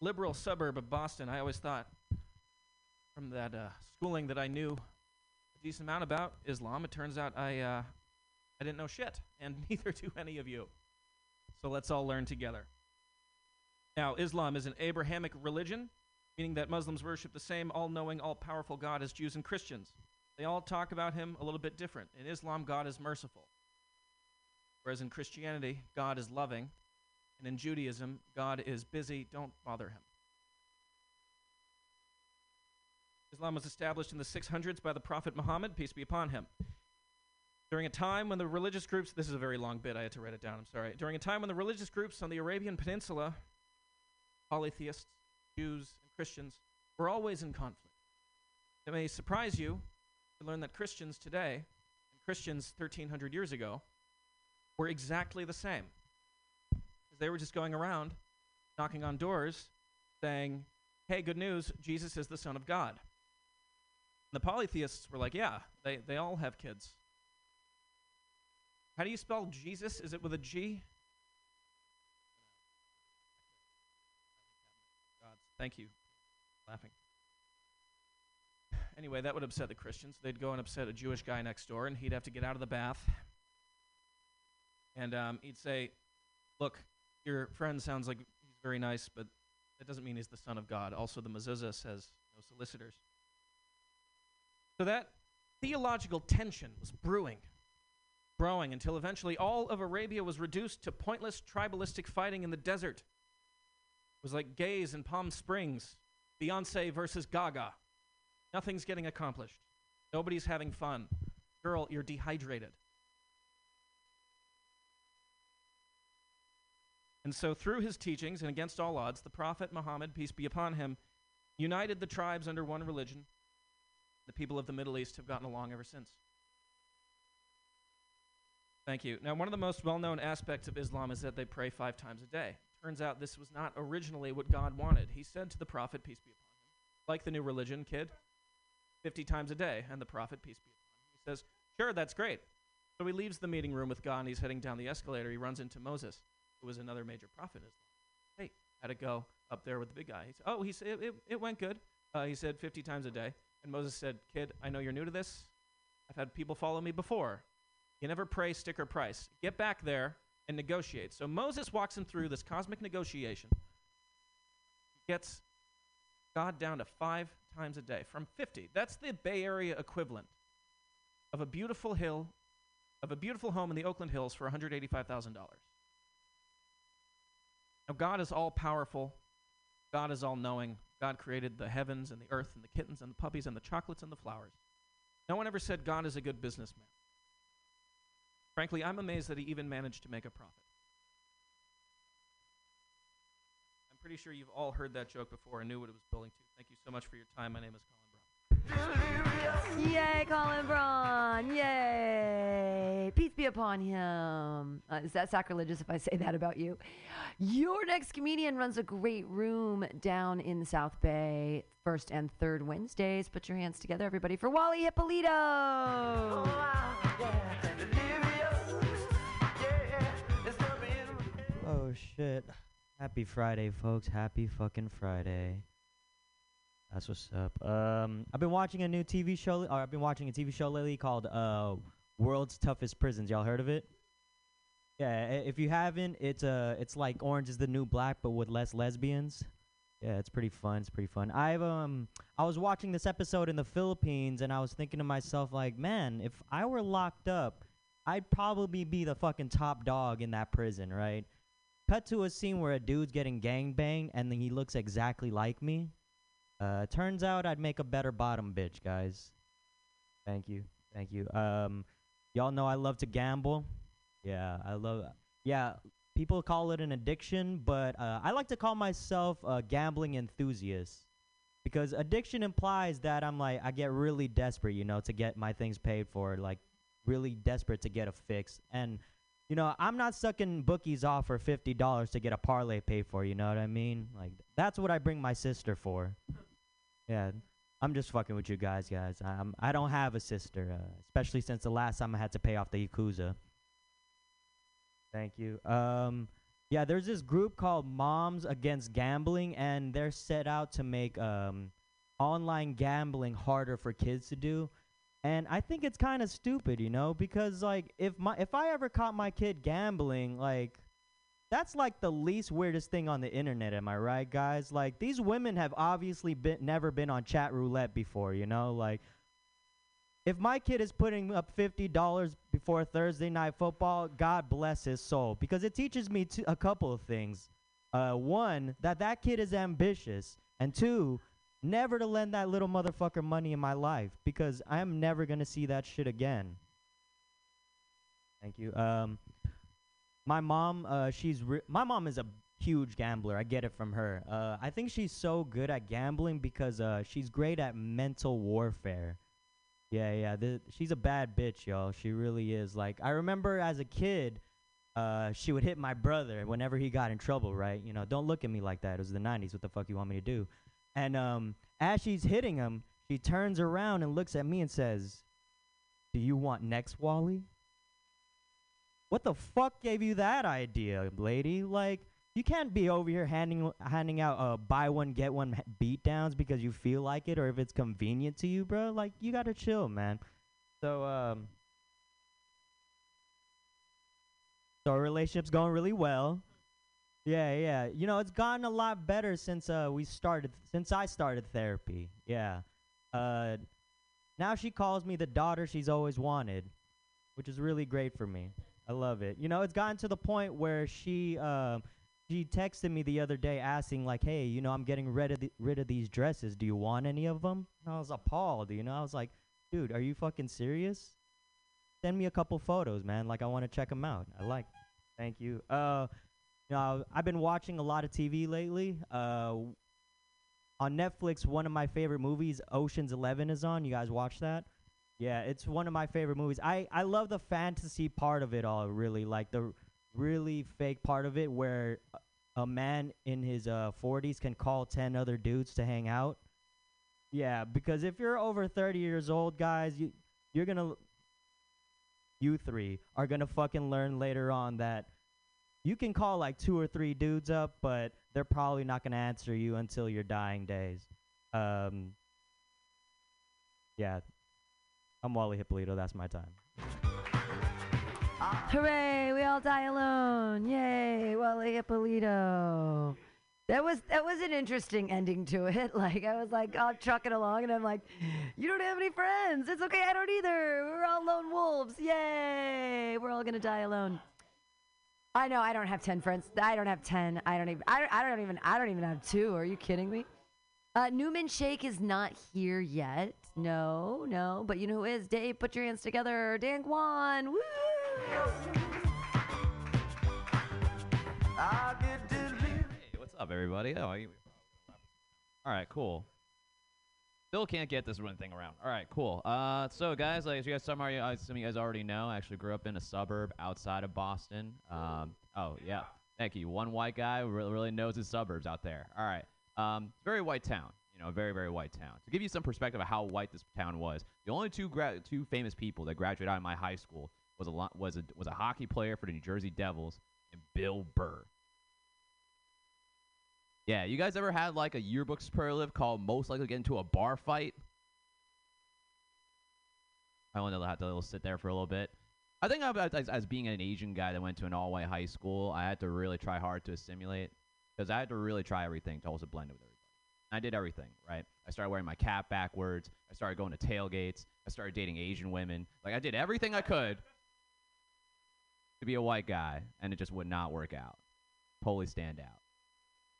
L: liberal suburb of Boston. I always thought, from that uh, schooling that I knew a decent amount about Islam, it turns out I uh, I didn't know shit, and neither do any of you. So let's all learn together. Now, Islam is an Abrahamic religion, meaning that Muslims worship the same all knowing, all powerful God as Jews and Christians. They all talk about him a little bit different. In Islam, God is merciful, whereas in Christianity, God is loving, and in Judaism, God is busy, don't bother him. Islam was established in the 600s by the Prophet Muhammad, peace be upon him. During a time when the religious groups, this is a very long bit, I had to write it down, I'm sorry. During a time when the religious groups on the Arabian Peninsula, polytheists, Jews, and Christians, were always in conflict. It may surprise you to learn that Christians today, and Christians 1300 years ago, were exactly the same. They were just going around knocking on doors saying, hey, good news, Jesus is the Son of God. And the polytheists were like, yeah, they, they all have kids. How do you spell Jesus? Is it with a G? Thank you. Laughing. Anyway, that would upset the Christians. They'd go and upset a Jewish guy next door, and he'd have to get out of the bath. And um, he'd say, Look, your friend sounds like he's very nice, but that doesn't mean he's the Son of God. Also, the mezuzah says no solicitors. So that theological tension was brewing growing until eventually all of Arabia was reduced to pointless tribalistic fighting in the desert. It was like gays in Palm Springs, Beyonce versus Gaga. Nothing's getting accomplished. Nobody's having fun. Girl, you're dehydrated. And so, through his teachings and against all odds, the Prophet Muhammad, peace be upon him, united the tribes under one religion. The people of the Middle East have gotten along ever since. Thank you. Now, one of the most well known aspects of Islam is that they pray five times a day. Turns out this was not originally what God wanted. He said to the Prophet, peace be upon him, like the new religion, kid, 50 times a day. And the Prophet, peace be upon him, he says, sure, that's great. So he leaves the meeting room with God and he's heading down the escalator. He runs into Moses, who was another major prophet in Islam. Hey, how'd it go up there with the big guy? He said, oh, he said, it, it, it went good. Uh, he said 50 times a day. And Moses said, kid, I know you're new to this. I've had people follow me before. You never pray, sticker price. Get back there and negotiate. So Moses walks him through this cosmic negotiation, gets God down to five times a day from 50. That's the Bay Area equivalent of a beautiful hill, of a beautiful home in the Oakland Hills for $185,000. Now, God is all powerful. God is all knowing. God created the heavens and the earth and the kittens and the puppies and the chocolates and the flowers. No one ever said God is a good businessman. Frankly, I'm amazed that he even managed to make a profit. I'm pretty sure you've all heard that joke before and knew what it was building to. Thank you so much for your time. My name is Colin Brown.
F: Yay, Colin Braun! Yay! Peace be upon him. Uh, is that sacrilegious if I say that about you? Your next comedian runs a great room down in the South Bay, first and third Wednesdays. Put your hands together, everybody, for Wally Hippolito.
M: Oh shit. Happy Friday, folks. Happy fucking Friday. That's what's up. Um, I've been watching a new TV show, or I've been watching a TV show lately called uh, World's Toughest Prisons. Y'all heard of it? Yeah. i- If you haven't, it's uh, it's like Orange is the New Black, but with less lesbians. Yeah, it's pretty fun. It's pretty fun. I've um, I was watching this episode in the Philippines, and I was thinking to myself, like, man, if I were locked up, I'd probably be the fucking top dog in that prison, right? Cut to a scene where a dude's getting gang banged, and then he looks exactly like me. Uh, turns out I'd make a better bottom bitch, guys. Thank you, thank you. Um, y'all know I love to gamble. Yeah, I love. Yeah, people call it an addiction, but uh, I like to call myself a gambling enthusiast because addiction implies that I'm like I get really desperate, you know, to get my things paid for, like really desperate to get a fix. And you know, I'm not sucking bookies off for fifty dollars to get a parlay paid for. You know what I mean? Like that's what I bring my sister for. Yeah, I'm just fucking with you guys, guys. I'm I don't have a sister, uh, especially since the last time I had to pay off the yakuza. Thank you. Um, yeah, there's this group called Moms Against Gambling, and they're set out to make um, online gambling harder for kids to do. And I think it's kind of stupid, you know, because like if my if I ever caught my kid gambling, like that's like the least weirdest thing on the internet, am I right, guys? Like these women have obviously been never been on chat roulette before, you know, like if my kid is putting up fifty dollars before Thursday night football, God bless his soul, because it teaches me to, a couple of things. Uh, one, that that kid is ambitious, and two, never to lend that little motherfucker money in my life, because I'm never gonna see that shit again. Thank you. Um, my mom, uh, she's re- my mom is a huge gambler. I get it from her. Uh, I think she's so good at gambling because uh, she's great at mental warfare. Yeah, yeah. The, she's a bad bitch, y'all. She really is. Like I remember as a kid, uh, she would hit my brother whenever he got in trouble. Right? You know, don't look at me like that. It was the '90s. What the fuck you want me to do? And um, as she's hitting him, she turns around and looks at me and says, "Do you want next, Wally?" What the fuck gave you that idea, lady? Like, you can't be over here handing handing out uh buy one get one beat downs because you feel like it or if it's convenient to you, bro. Like, you gotta chill, man. So, um, so our relationship's going really well. Yeah, yeah. You know, it's gotten a lot better since uh we started since I started therapy. Yeah. Uh, now she calls me the daughter she's always wanted, which is really great for me. I love it. You know, it's gotten to the point where she uh, she texted me the other day asking like, "Hey, you know, I'm getting rid of the, rid of these dresses. Do you want any of them?" And I was appalled. You know, I was like, "Dude, are you fucking serious? Send me a couple photos, man. Like, I want to check them out. I like. Thank you. Uh, know, I've been watching a lot of TV lately. Uh, on Netflix, one of my favorite movies, Ocean's Eleven, is on. You guys watch that? Yeah, it's one of my favorite movies. I I love the fantasy part of it all. Really, like the really fake part of it, where a- man in his uh 40s can call 10 other dudes to hang out. Yeah, because if you're over 30 years old, guys, you you're gonna you three are gonna fucking learn later on that you can call like two or three dudes up, but they're probably not gonna answer you until your dying days. Um, yeah, I'm Wally Hippolito. That's my time.
F: Hooray! We all die alone. Yay! Wally Ippolito. That was that was an interesting ending to it. Like I was like, oh, trucking along, and I'm like, you don't have any friends. It's okay, I don't either. We're all lone wolves. Yay! We're all gonna die alone. I know I don't have ten friends. I don't have ten. I don't even. I don't, I don't even. I don't even have two. Are you kidding me? Uh, Newman Shake is not here yet. No, no. But you know who is? Dave, put your hands together. Dan Kwan. Woo!
N: Hey, what's up, everybody? Oh, are you, all right, cool. Still can't get this one thing around. All right, cool. Uh, so guys, like as you guys, some you, I assume you guys already know, I actually grew up in a suburb outside of Boston. Um, oh yeah, thank you. One white guy really, really knows his suburbs out there. All right, um, very white town. You know, a very very white town. To give you some perspective of how white this town was, the only two gra- two famous people that graduated out of my high school was a lo- was a was a hockey player for the New Jersey Devils and Bill Burr. Yeah, you guys ever had like a yearbook superlative called most likely to get into a bar fight? I to have to sit there for a little bit. I think about as, as being an Asian guy that went to an all white high school, I had to really try hard to assimilate because I had to really try everything to also blend with everybody. I did everything, right? I started wearing my cap backwards. I started going to tailgates. I started dating Asian women. Like I did everything I could to be a white guy, and it just would not work out. Totally stand out.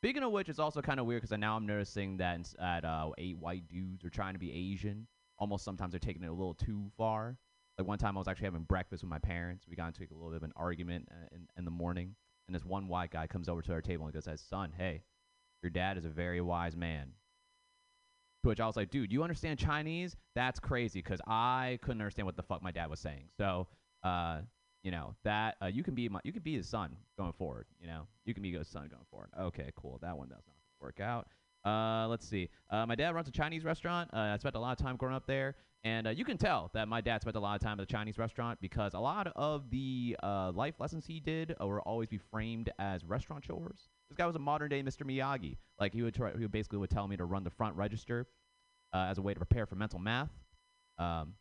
N: Speaking of which, it's also kind of weird because now I'm noticing that at uh, eight white dudes are trying to be Asian. Almost sometimes they're taking it a little too far. Like one time I was actually having breakfast with my parents. We got into a little bit of an argument uh, in, in the morning, and this one white guy comes over to our table and goes, "Says, son, hey, your dad is a very wise man." To which I was like, "Dude, you understand Chinese? That's crazy because I couldn't understand what the fuck my dad was saying." So, uh, you know that uh, you can be my, you can be his son going forward. You know, you can be his son going forward. Okay, cool. That one does not work out. Uh, let's see. Uh, my dad runs a Chinese restaurant. Uh, I spent a lot of time growing up there, and uh, you can tell that my dad spent a lot of time at the Chinese restaurant because a lot of the uh, life lessons he did were always be framed as restaurant chores. This guy was a modern day Mr. Miyagi. Like he would try, he basically would tell me to run the front register as a way to prepare for mental math. Um,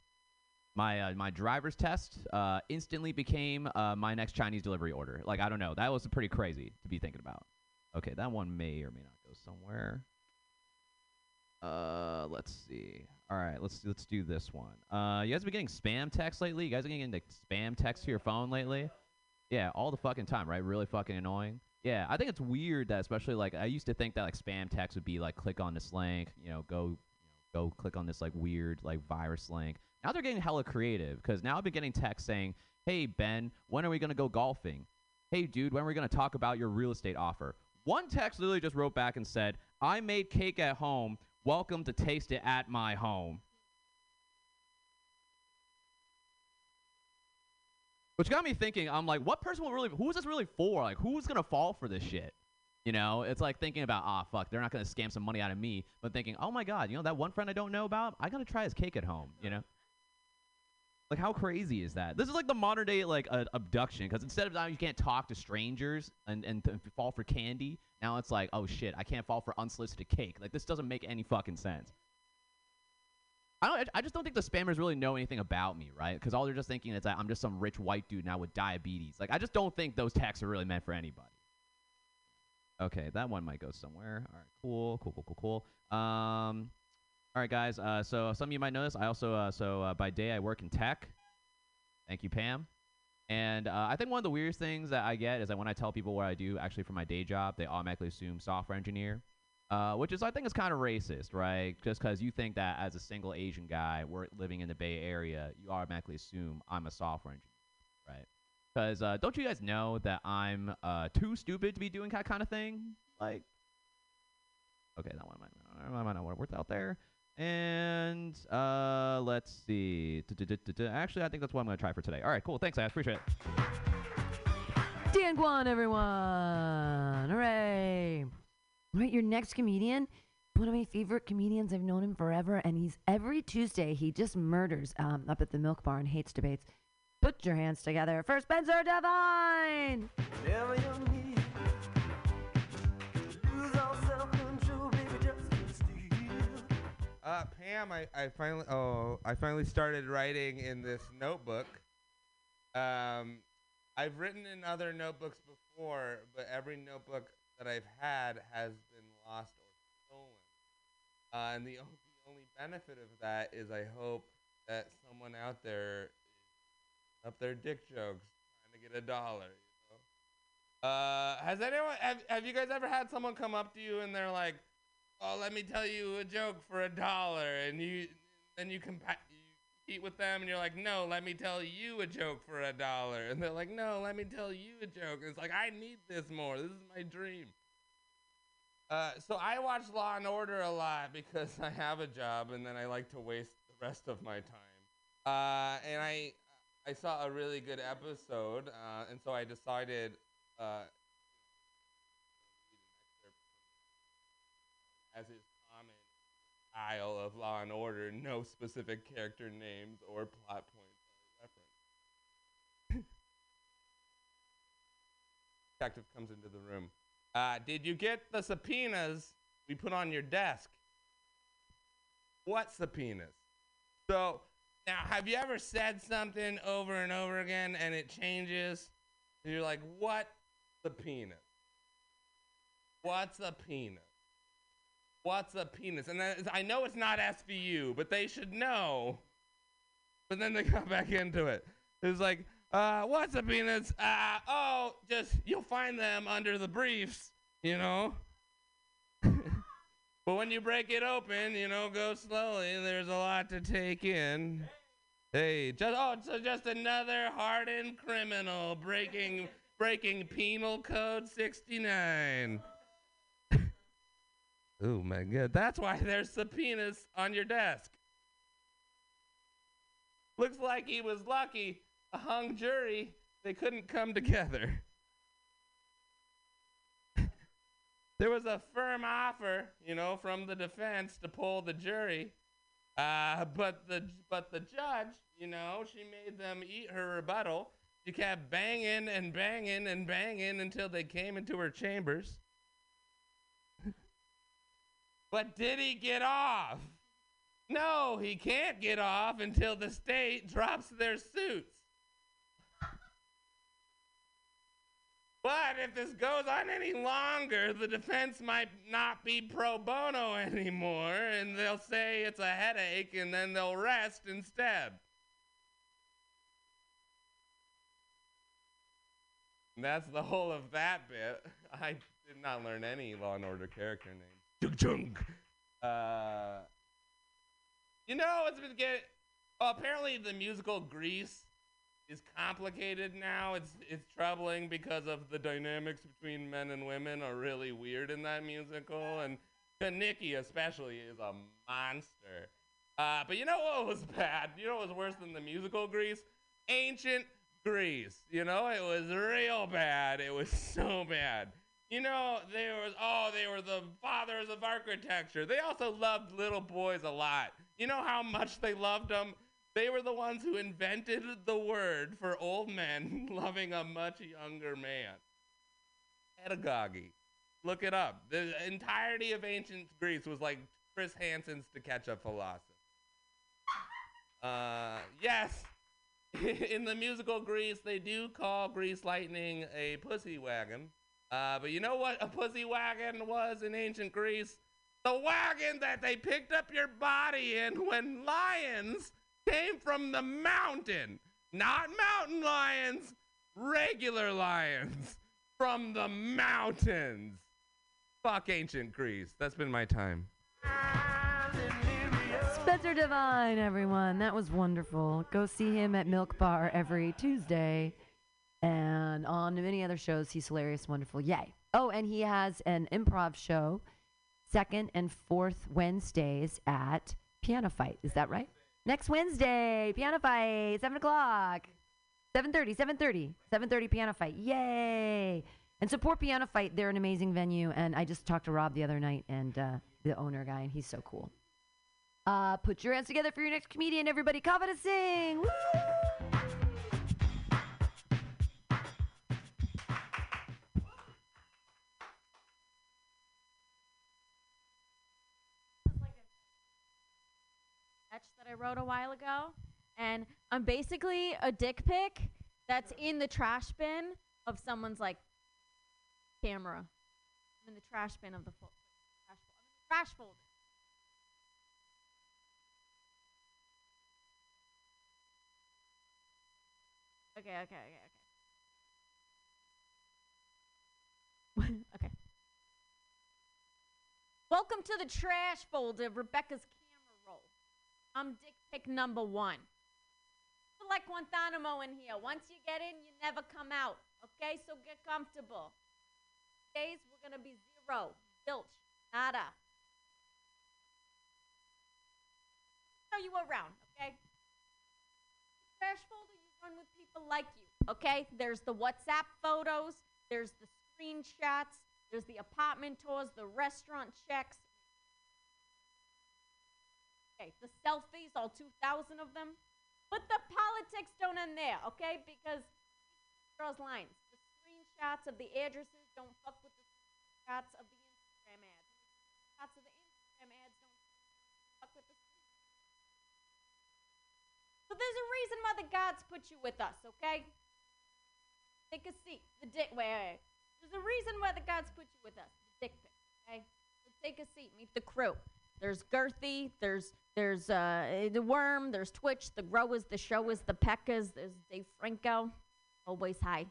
N: my uh, my driver's test uh, instantly became uh, my next Chinese delivery order. Like I don't know, that was pretty crazy to be thinking about. Okay, that one may or may not go somewhere. Uh, let's see. All right, let's let's do this one. Uh, you guys been getting spam texts lately? You guys been getting the spam texts to your phone lately? Yeah, all the fucking time, right? Really fucking annoying. Yeah, I think it's weird that especially like I used to think that like spam text would be like click on this link, you know, go you know, go click on this like weird like virus link. Now they're getting hella creative because now I've been getting texts saying, "Hey Ben, when are we gonna go golfing? Hey dude, when are we gonna talk about your real estate offer?" One text literally just wrote back and said, "I made cake at home. Welcome to taste it at my home." Which got me thinking, I'm like, what person will really, who is this really for? Like, who's gonna fall for this shit? You know, it's like thinking about, ah, fuck, they're not gonna scam some money out of me, but thinking, oh my god, you know that one friend I don't know about? I gotta try his cake at home. You know, like how crazy is that? This is like the modern day like uh, abduction, because instead of now you can't talk to strangers and and to fall for candy, now it's like, oh shit, I can't fall for unsolicited cake. Like this doesn't make any fucking sense. I don't. I just don't think the spammers really know anything about me, right? Because all they're just thinking is that I'm just some rich white dude now with diabetes. Like I just don't think those texts are really meant for anybody. Okay, that one might go somewhere. All right, cool, cool, cool, cool, cool. Um, all right, guys. Uh, so some of you might know this. I also, uh, so uh, by day I work in tech. Thank you, Pam. And uh, I think one of the weirdest things that I get is that when I tell people what I do actually for my day job, they automatically assume software engineer, uh, which is I think is kind of racist, right? Just because you think that as a single Asian guy, we're living in the Bay Area, you automatically assume I'm a software engineer, right? Because uh, don't you guys know that I'm uh, too stupid to be doing that kind of thing? Like, okay, that one might, might not work out there. And uh, let's see. Actually, I think that's what I'm going to try for today. All right, cool. Thanks, I appreciate it.
F: Dan Guan, everyone! Hooray! All right, your next comedian, one of my favorite comedians. I've known him forever, and he's every Tuesday he just murders um, up at the Milk Bar and hates debates. Put your hands together for Spencer Devine.
O: Uh, Pam, I, I finally oh I finally started writing in this notebook. Um, I've written in other notebooks before, but every notebook that I've had has been lost or stolen. Uh, and the, o- the only benefit of that is I hope that someone out there up their dick jokes trying to get a dollar. You know? Uh, has anyone have, have you guys ever had someone come up to you and they're like, "Oh, let me tell you a joke for a dollar," and you then you compa- you compete with them and you're like, "No, let me tell you a joke for a dollar," and they're like, "No, let me tell you a joke." And it's like I need this more. This is my dream. Uh, so I watch Law and Order a lot because I have a job and then I like to waste the rest of my time. Uh, and I I saw a really good episode, uh, and so I decided. Uh, as is common aisle of Law and Order, no specific character names or plot points are referenced. Detective comes into the room. Uh, did you get the subpoenas we put on your desk? What subpoenas? So now, have you ever said something over and over again and it changes? And you're like, what subpoenas? What's a penis? What's a penis? And I know it's not SVU, but they should know. But then they come back into it. It's like, uh, what's a penis? Uh, oh, just you'll find them under the briefs, you know. but when you break it open, you know, go slowly. There's a lot to take in. Hey, just oh, so just another hardened criminal breaking breaking penal code 69. Oh my god. That's why there's subpoenas on your desk. Looks like he was lucky. A hung jury, they couldn't come together. there was a firm offer, you know, from the defense to pull the jury. Uh, but the but the judge, you know, she made them eat her rebuttal. She kept banging and banging and banging until they came into her chambers. But did he get off? No, he can't get off until the state drops their suits. But if this goes on any longer, the defense might not be pro bono anymore, and they'll say it's a headache, and then they'll rest instead. And that's the whole of that bit. I did not learn any Law and Order character names. Chung chung. Uh, you know, it's been getting. Well, apparently the musical Grease is complicated now. It's it's troubling because of the dynamics between men and women are really weird in that musical, and Nikki especially is a monster. Uh, but you know what was bad? You know what was worse than the musical Grease? Ancient Greece. You know, it was real bad. It was so bad. You know, they was oh, they were the fathers of architecture. They also loved little boys a lot. You know how much they loved them? They were the ones who invented the word for old men loving a much younger man. Pedagogy. Look it up. The entirety of ancient Greece was like Chris Hansen's to catch up philosophy. Uh, yes, in the musical Grease, they do call Grease Lightning a pussy wagon. Uh, but you know what a pussy wagon was in ancient Greece? The wagon that they picked up your body in when lions came from the mountain. Not mountain lions, regular lions from the mountains. Fuck ancient Greece. That's been my time.
F: Spencer Divine, everyone. That was wonderful. Go see him at Milk Bar every Tuesday. And on many other shows, he's hilarious, wonderful. Yay. Oh, and he has an improv show second and fourth Wednesdays at Piano Fight. Is that right? Next Wednesday, Piano Fight, 7 o'clock. 7.30, 7.30, 7.30 Piano Fight. Yay. And support Piano Fight. They're an amazing venue. And I just talked to Rob the other night and uh, the owner guy, and he's so cool. Uh, put your hands together for your next comedian, everybody. Kava to sing. Woo!
P: I wrote a while ago, and I'm basically a dick pic that's in the trash bin of someone's like camera. I'm In the trash bin of the fo- trash, fol- trash folder. Okay, okay, okay, okay. okay. Welcome to the trash folder Rebecca's. I'm dick pic number one. Feel like Guantanamo in here. Once you get in, you never come out. Okay, so get comfortable. Days we're gonna be zero, zilch, nada. Show you around, okay? Trash folder, you run with people like you, okay? There's the WhatsApp photos, there's the screenshots, there's the apartment tours, the restaurant checks. Okay, the selfies, all 2,000 of them. But the politics don't end there, okay? Because draws lines. The screenshots of the addresses don't fuck with the screenshots of the Instagram ads. Shots of the Instagram ads don't fuck with the So there's a reason why the gods put you with us, okay? Take a seat. The dick. Wait, wait. There's a reason why the gods put you with us. The dick pic, okay? So take a seat. Meet the crew. There's Girthy. There's there's uh the Worm. There's Twitch. The Growers. The Showers. The Peckers. There's Dave Franco. Always high.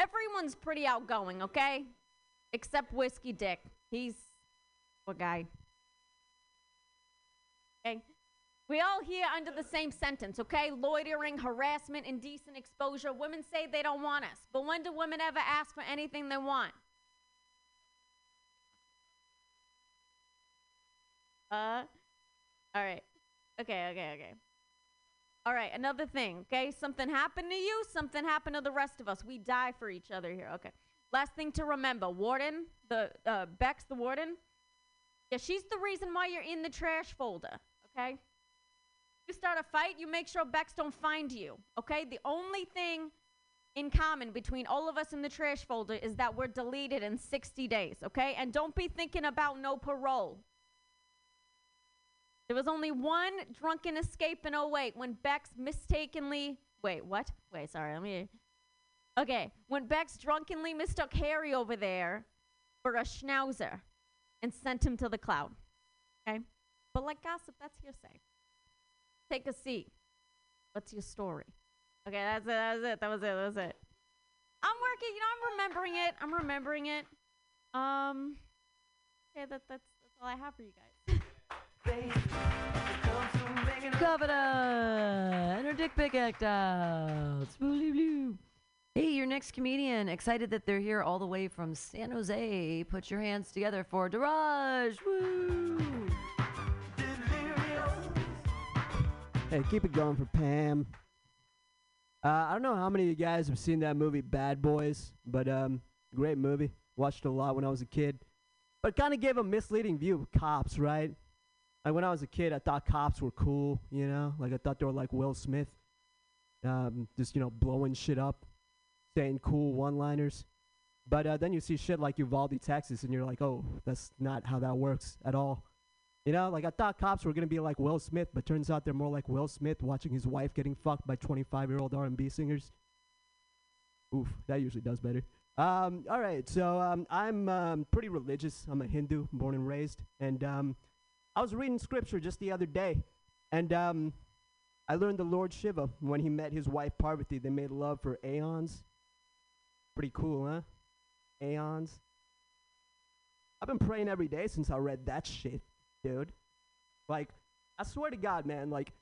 P: Everyone's pretty outgoing, okay? Except Whiskey Dick. He's a guy. Okay? We all here under the same sentence, okay? Loitering, harassment, indecent exposure. Women say they don't want us. But when do women ever ask for anything they want? Uh, all right. Okay, okay, okay. All right, another thing, okay? Something happened to you, something happened to the rest of us. We die for each other here, okay? Last thing to remember Warden, the, uh, Bex, the warden, yeah, she's the reason why you're in the trash folder, okay? You start a fight, you make sure Bex don't find you, okay? The only thing in common between all of us in the trash folder is that we're deleted in 60 days, okay? And don't be thinking about no parole. There was only one drunken escape in 08 when Bex mistakenly. Wait, what? Wait, sorry, let me. Okay, when Bex drunkenly mistook Harry over there for a schnauzer and sent him to the cloud. Okay? But like gossip, that's hearsay. Take a seat. What's your story? Okay, that's it, it, that was it, that was it. I'm working, you know, I'm remembering it. I'm remembering it. Um, okay, that, that's, that's all I have for you guys.
F: Governor and her dick pic act out. Hey, your next comedian. Excited that they're here all the way from San Jose. Put your hands together for Daraj. Woo!
Q: Hey, keep it going for Pam. Uh, I don't know how many of you guys have seen that movie Bad Boys, but um, great movie. Watched a lot when I was a kid, but kind of gave a misleading view of cops, right? Like when I was a kid, I thought cops were cool, you know, like I thought they were like Will Smith, um, just you know blowing shit up, saying cool one-liners. But uh, then you see shit like Uvalde, Texas, and you're like, oh, that's not how that works at all. You know, like I thought cops were gonna be like Will Smith, but turns out they're more like Will Smith watching his wife getting fucked by 25-year-old R&B singers. Oof, that usually does better. Um, all right, so um, I'm um, pretty religious. I'm a Hindu, born and raised, and um, I was reading scripture just the other day, and um, I learned the Lord Shiva when he met his wife Parvati. They made love for aeons. Pretty cool, huh? Aeons. I've been praying every day since I read that shit, dude. Like, I swear to God, man, like,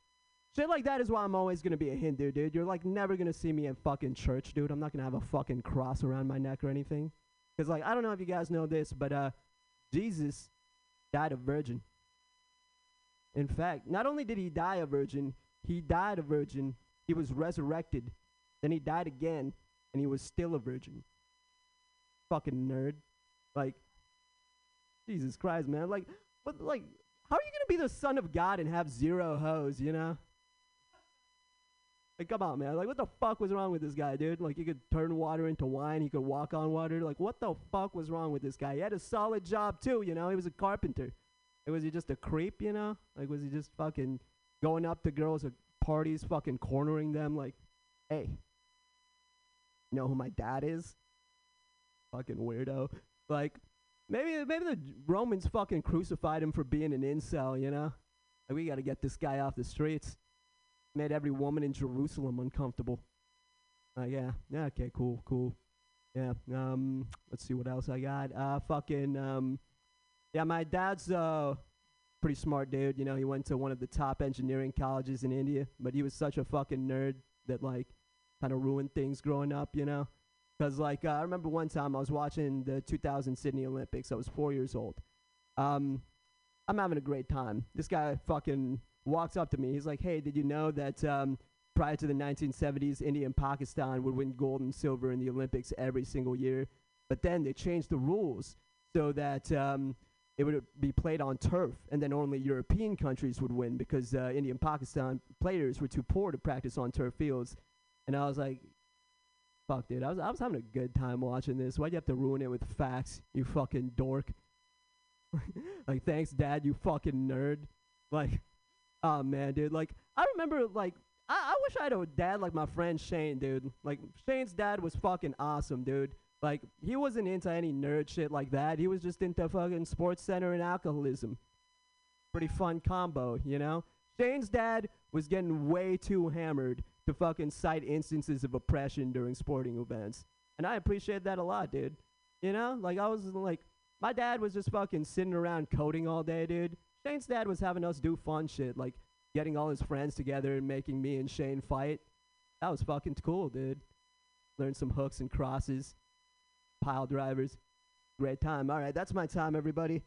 Q: shit like that is why I'm always gonna be a Hindu, dude. You're like never gonna see me in fucking church, dude. I'm not gonna have a fucking cross around my neck or anything. Cause like, I don't know if you guys know this, but uh, Jesus died a virgin. In fact, not only did he die a virgin, he died a virgin, he was resurrected, then he died again, and he was still a virgin. Fucking nerd. Like, Jesus Christ, man. Like, but like, how are you gonna be the son of God and have zero hoes, you know? Like, come on, man. Like, what the fuck was wrong with this guy, dude? Like, he could turn water into wine. He could walk on water. Like, what the fuck was wrong with this guy? He had a solid job, too, you know? He was a carpenter. Like, was he just a creep, you know? Like, was he just fucking going up to girls, at parties, fucking cornering them like, hey, you know who my dad is? Fucking weirdo. Like, maybe maybe the Romans fucking crucified him for being an incel, you know? Like, we gotta get this guy off the streets. Made every woman in Jerusalem uncomfortable. Uh, yeah, yeah, okay, cool, cool. Yeah, um, let's see what else I got. Uh, fucking, um, yeah, my dad's, uh, pretty smart dude. You know, he went to one of the top engineering colleges in India, but he was such a fucking nerd that, like, kind of ruined things growing up, you know? Because, like, uh, I remember one time I was watching the 2000 Sydney Olympics. I was four years old. Um, I'm having a great time. This guy fucking walks up to me. He's like, hey, did you know that um, prior to the 1970s, India and Pakistan would win gold and silver in the Olympics every single year? But then they changed the rules so that um, it would be played on turf, and then only European countries would win because uh, India and Pakistan players were too poor to practice on turf fields. And I was like, fuck, dude, I was, I was having a good time watching this. Why'd you have to ruin it with facts, you fucking dork? like, thanks, dad, you fucking nerd. Like, oh man, dude. Like, I remember, like, I, I wish I had a dad like my friend Shane, dude. Like, Shane's dad was fucking awesome, dude. Like, he wasn't into any nerd shit like that. He was just into fucking SportsCenter and alcoholism. Pretty fun combo, you know? Shane's dad was getting way too hammered to fucking cite instances of oppression during sporting events. And I appreciate that a lot, dude. You know? Like, I was like, my dad was just fucking sitting around coding all day, dude. Shane's dad was having us do fun shit, like getting all his friends together and making me and Shane fight. That was fucking cool, dude. Learned some hooks and crosses, pile drivers. Great time. All right, that's my time, everybody.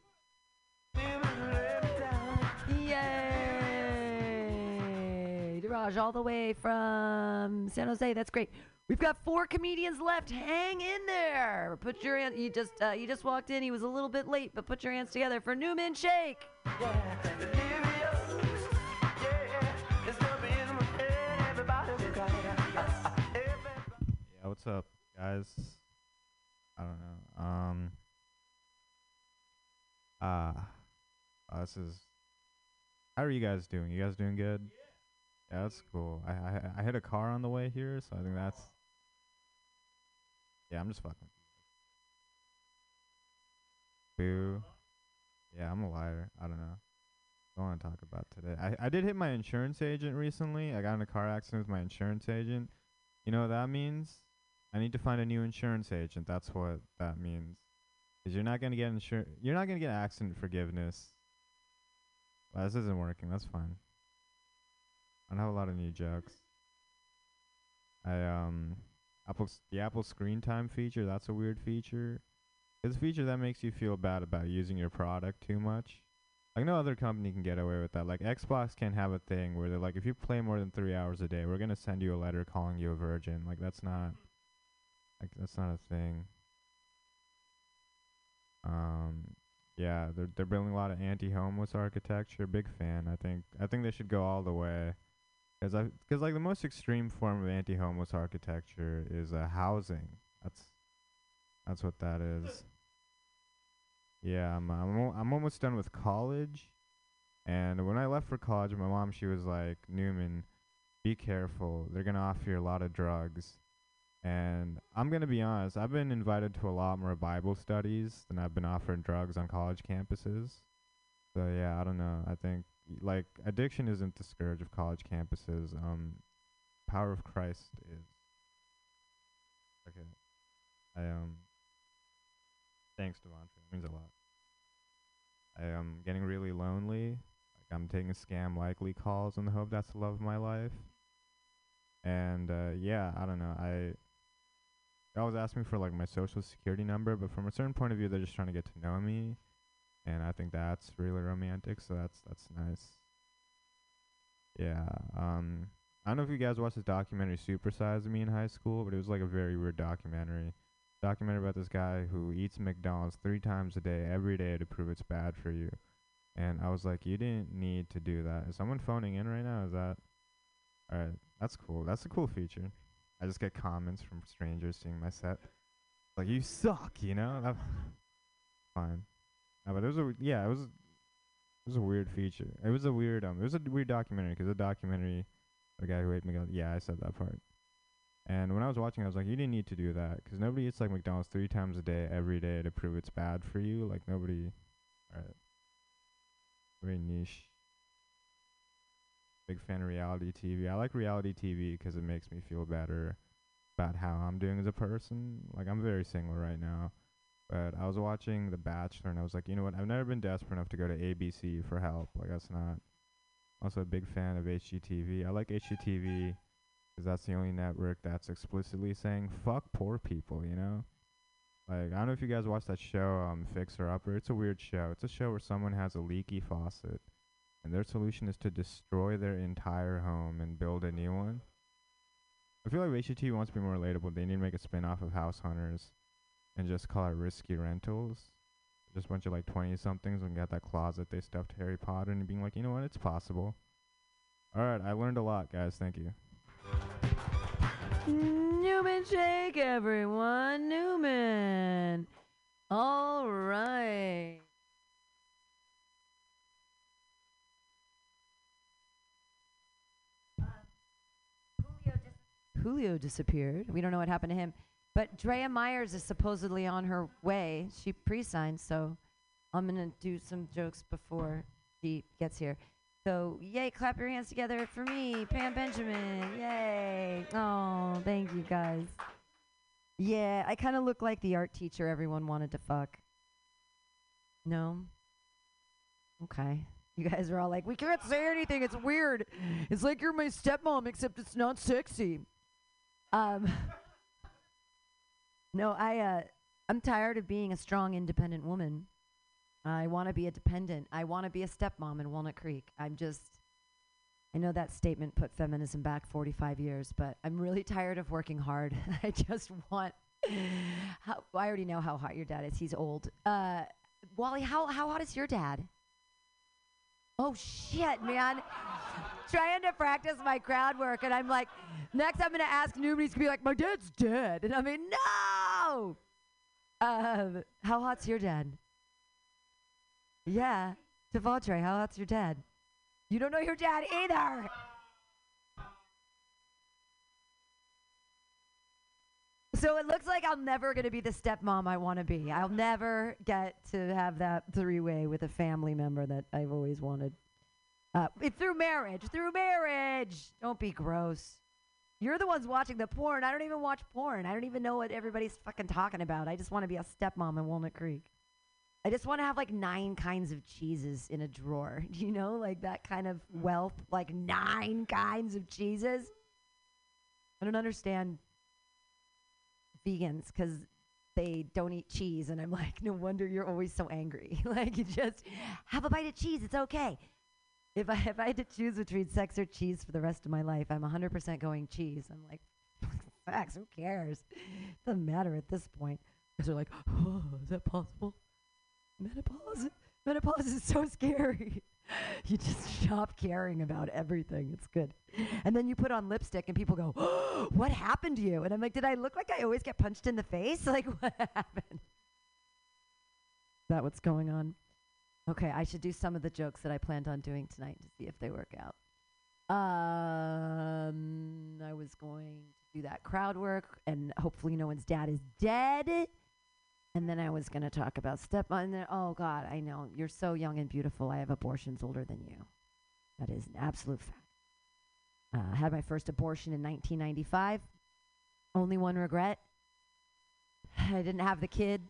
F: Yay! Raj, all the way from San Jose. That's great. We've got four comedians left. Hang in there. Put your hand. You just uh, you just walked in. He was a little bit late, but put your hands together for Newman Shake.
R: Yeah, what's up, guys? I don't know. Um. Uh, uh, this is. How are you guys doing? You guys doing good? Yeah, that's cool. I I I hit a car on the way here, so I think that's. Yeah, I'm just fucking. Boo. Yeah, I'm a liar. I don't know. I want to talk about today. I I did hit my insurance agent recently. I got in a car accident with my insurance agent. You know what that means? I need to find a new insurance agent. That's what that means. Cause you're not gonna get insur- You're not gonna get accident forgiveness. Well, this isn't working. That's fine. I don't have a lot of new jokes. I um, Apple the Apple Screen Time feature. That's a weird feature. It's a feature that makes you feel bad about using your product too much. Like no other company can get away with that. Like Xbox can't have a thing where they're like, if you play more than three hours a day, we're gonna send you a letter calling you a virgin. Like that's not, like that's not a thing. Um, yeah, they're they're building a lot of anti-homeless architecture. Big fan. I think I think they should go all the way. Cause I, cause like the most extreme form of anti-homeless architecture is uh, housing. That's, that's what that is. Yeah, I'm I'm al- I'm almost done with college, and when I left for college, my mom she was like, Newman, be careful. They're gonna offer you a lot of drugs, and I'm gonna be honest. I've been invited to a lot more Bible studies than I've been offered drugs on college campuses. So yeah, I don't know. I think like addiction isn't the scourge of college campuses. Um, power of Christ is. Okay, I um. Thanks, Devontae. It means a lot. I am getting really lonely. Like I'm taking scam likely calls in the hope that's the love of my life. And uh, yeah, I don't know. I they always ask me for like my social security number, but from a certain point of view, they're just trying to get to know me, and I think that's really romantic. So that's that's nice. Yeah. Um. I don't know if you guys watched this documentary Super Size Me in high school, but it was like a very weird documentary. Documentary about this guy who eats McDonald's three times a day, every day, to prove it's bad for you. And I was like, you didn't need to do that. Is someone phoning in right now? Is that? All right, that's cool. That's a cool feature. I just get comments from strangers seeing my set, like you suck, you know. Fine. No, but it was a yeah, it was it was a weird feature. It was a weird um, it was a weird documentary because the documentary The guy who ate McDonald's. Yeah, I said that part. And when I was watching, I was like, you didn't need to do that because nobody eats like McDonald's three times a day every day to prove it's bad for you. Like nobody. Alright. Very niche. Big fan of reality TV. I like reality TV because it makes me feel better about how I'm doing as a person. Like I'm very single right now, but I was watching The Bachelor and I was like, you know what? I've never been desperate enough to go to ABC for help. Like that's not. Also a big fan of HGTV. I like HGTV because that's the only network that's explicitly saying fuck poor people. You know. Like I don't know if you guys watch that show, um, Fixer Upper. It's a weird show. It's a show where someone has a leaky faucet, and their solution is to destroy their entire home and build a new one. I feel like HGTV wants to be more relatable. They need to make a spin-off of House Hunters, and just call it Risky Rentals. Just a bunch of like twenty somethings and got that closet they stuffed Harry Potter and being like, you know what, it's possible. All right, I learned a lot, guys. Thank you.
F: Newman Shake, everyone. Newman. All right. Julio disappeared. We don't know what happened to him. But Drea Myers is supposedly on her way. She pre signed, so I'm going to do some jokes before she gets here. So, yay, clap your hands together for me, Pam Benjamin. Yay. Oh, thank you guys. Yeah, I kind of look like the art teacher everyone wanted to fuck. No? Okay. You guys are all like, we can't say anything. It's weird. It's like you're my stepmom, except it's not sexy. Um, no, I, uh, I'm tired of being a strong, independent woman. I want to be a dependent. I want to be a stepmom in Walnut Creek. I'm just, I know that statement put feminism back 45 years, but I'm really tired of working hard. I just want, how, I already know how hot your dad is. He's old. Uh, Wally, how, how hot is your dad? Oh shit, man. Trying to practice my crowd work, and I'm like, next I'm gonna ask he's gonna be like, my dad's dead. And I mean, no! Um, how hot's your dad? Yeah. Devontre, how hot's your dad? You don't know your dad either. So it looks like I'm never going to be the stepmom I want to be. I'll never get to have that three way with a family member that I've always wanted. Uh, it- through marriage. Through marriage. Don't be gross. You're the ones watching the porn. I don't even watch porn. I don't even know what everybody's fucking talking about. I just want to be a stepmom in Walnut Creek. I just want to have like nine kinds of cheeses in a drawer. You know, like that kind of wealth, like nine kinds of cheeses. I don't understand vegans because they don't eat cheese, and I'm like, no wonder you're always so angry. like, you just have a bite of cheese. It's okay. If I if I had to choose between sex or cheese for the rest of my life, I'm 100% going cheese. I'm like, facts, Who cares? Doesn't matter at this point. Because they're like, oh, is that possible? Menopause. Menopause is so scary. you just stop caring about everything. It's good. And then you put on lipstick and people go, oh, what happened to you? And I'm like, did I look like I always get punched in the face? Like, what happened? Is that what's going on? Okay, I should do some of the jokes that I planned on doing tonight to see if they work out. Um, I was going to do that crowd work, and hopefully no one's dad is dead. And then I was going to talk about step. And then, oh God, I know you're so young and beautiful. I have abortions older than you. That is an absolute fact. Uh, I had my first abortion in 1995. Only one regret. I didn't have the kid.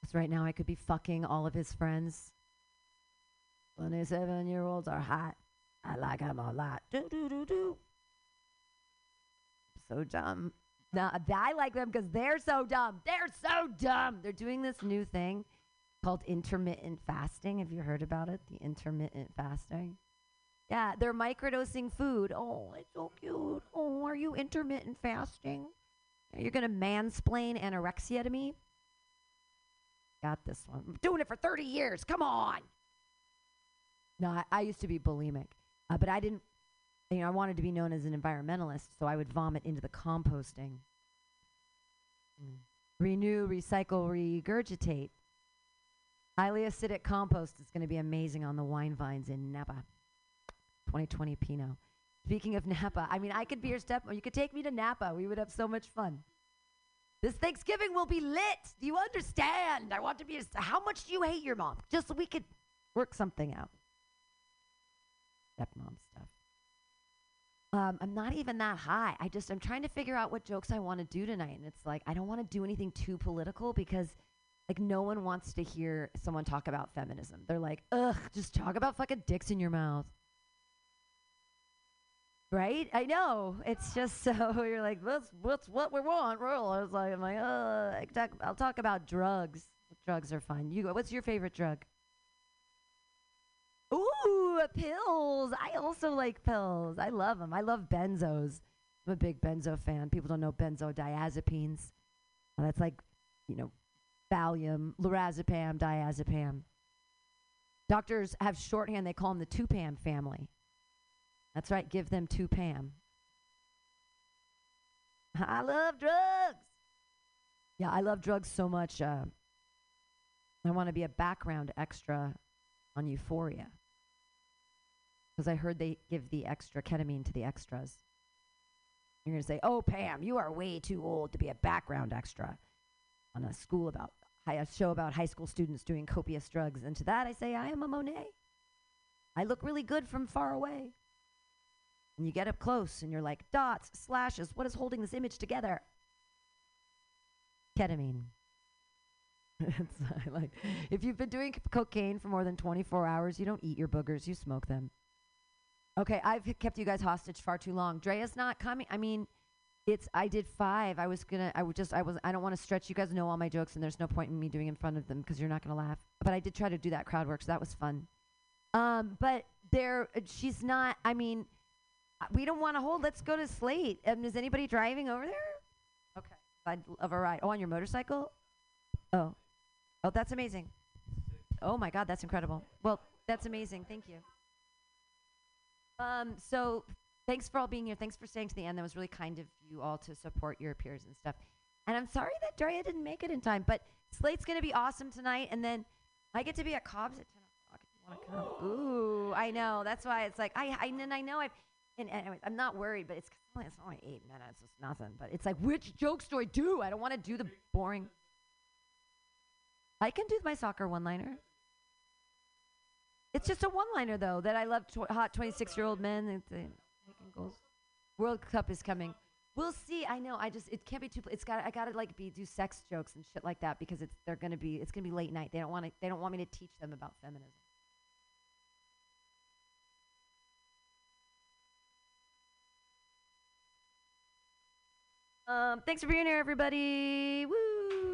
F: Because right now I could be fucking all of his friends. 27 year olds are hot. I like them a lot. Do, do, do, do. So dumb. No, I like them because they're so dumb. They're so dumb. They're doing this new thing called intermittent fasting. Have you heard about it? The intermittent fasting. Yeah, they're microdosing food. Oh, it's so cute. Oh, are you intermittent fasting? You're gonna mansplain anorexia to me? Got this one. I'm doing it for 30 years. Come on. No, I, I used to be bulimic, uh, but I didn't. You know, I wanted to be known as an environmentalist, so I would vomit into the composting. Mm. Renew, recycle, regurgitate. Highly acidic compost is going to be amazing on the wine vines in Napa. 2020 Pinot. Speaking of Napa, I mean, I could be your step. You could take me to Napa. We would have so much fun. This Thanksgiving will be lit. Do you understand? I want to be. A, how much do you hate your mom? Just so we could work something out. Stepmom stuff. Um, I'm not even that high. I just I'm trying to figure out what jokes I want to do tonight, and it's like I don't want to do anything too political because like no one wants to hear someone talk about feminism. They're like, ugh, just talk about fucking dicks in your mouth. Right? I know. It's just so you're like, what's what we want. Rural. I was like, I'm like, uh, I talk, I'll talk about drugs. Drugs are fun. You, what's your favorite drug? Ooh, pills. I also like pills. I love them. I love benzos. I'm a big benzo fan. People don't know benzodiazepines. Uh, that's like, you know, Valium, lorazepam, diazepam. Doctors have shorthand. They call them the two-pam family. That's right. Give them two Pam. I love drugs. Yeah, I love drugs so much. Uh, I want to be a background extra on Euphoria because I heard they give the extra ketamine to the extras. You're gonna say, "Oh, Pam, you are way too old to be a background extra on a school about hi- a show about high school students doing copious drugs." And to that, I say, "I am a Monet. I look really good from far away." And you get up close and you're like, dots, slashes, what is holding this image together? Ketamine. like, if you've been doing c- cocaine for more than 24 hours, you don't eat your boogers, you smoke them. Okay, I've kept you guys hostage far too long. Drea's not coming. I mean, it's, I did five. I was gonna, I would just, I was, I don't want to stretch. You guys know all my jokes and there's no point in me doing in front of them because you're not gonna laugh. But I did try to do that crowd work, so that was fun. Um, but there, uh, she's not, I mean, uh, we don't want to hold. Let's go to Slate. Um, is anybody driving over there? Okay. I'd love a ride. Oh, on your motorcycle? Oh. Oh, that's amazing. Oh my God, that's incredible. Well, that's amazing. Thank you. Um, so thanks for all being here. Thanks for staying to the end. That was really kind of you all to support your peers and stuff. And I'm sorry that Daria didn't make it in time, but Slate's gonna be awesome tonight, and then I get to be at Cobb's at 10 o'clock. If you want to come. Ooh, I know. That's why it's like I, I and I know I've. And anyways, I'm not worried, but it's it's only eight minutes. It's nothing. But it's like, which jokes do I do? I don't want to do the boring. I can do my soccer one-liner. It's just a one-liner though that I love. Tw- hot 26-year-old men. World Cup is coming. We'll see. I know. I just it can't be too. It's got. I gotta like be do sex jokes and shit like that because it's they're gonna be. It's gonna be late night. They don't want to. They don't want me to teach them about feminism. Um, thanks for being here, everybody. Woo!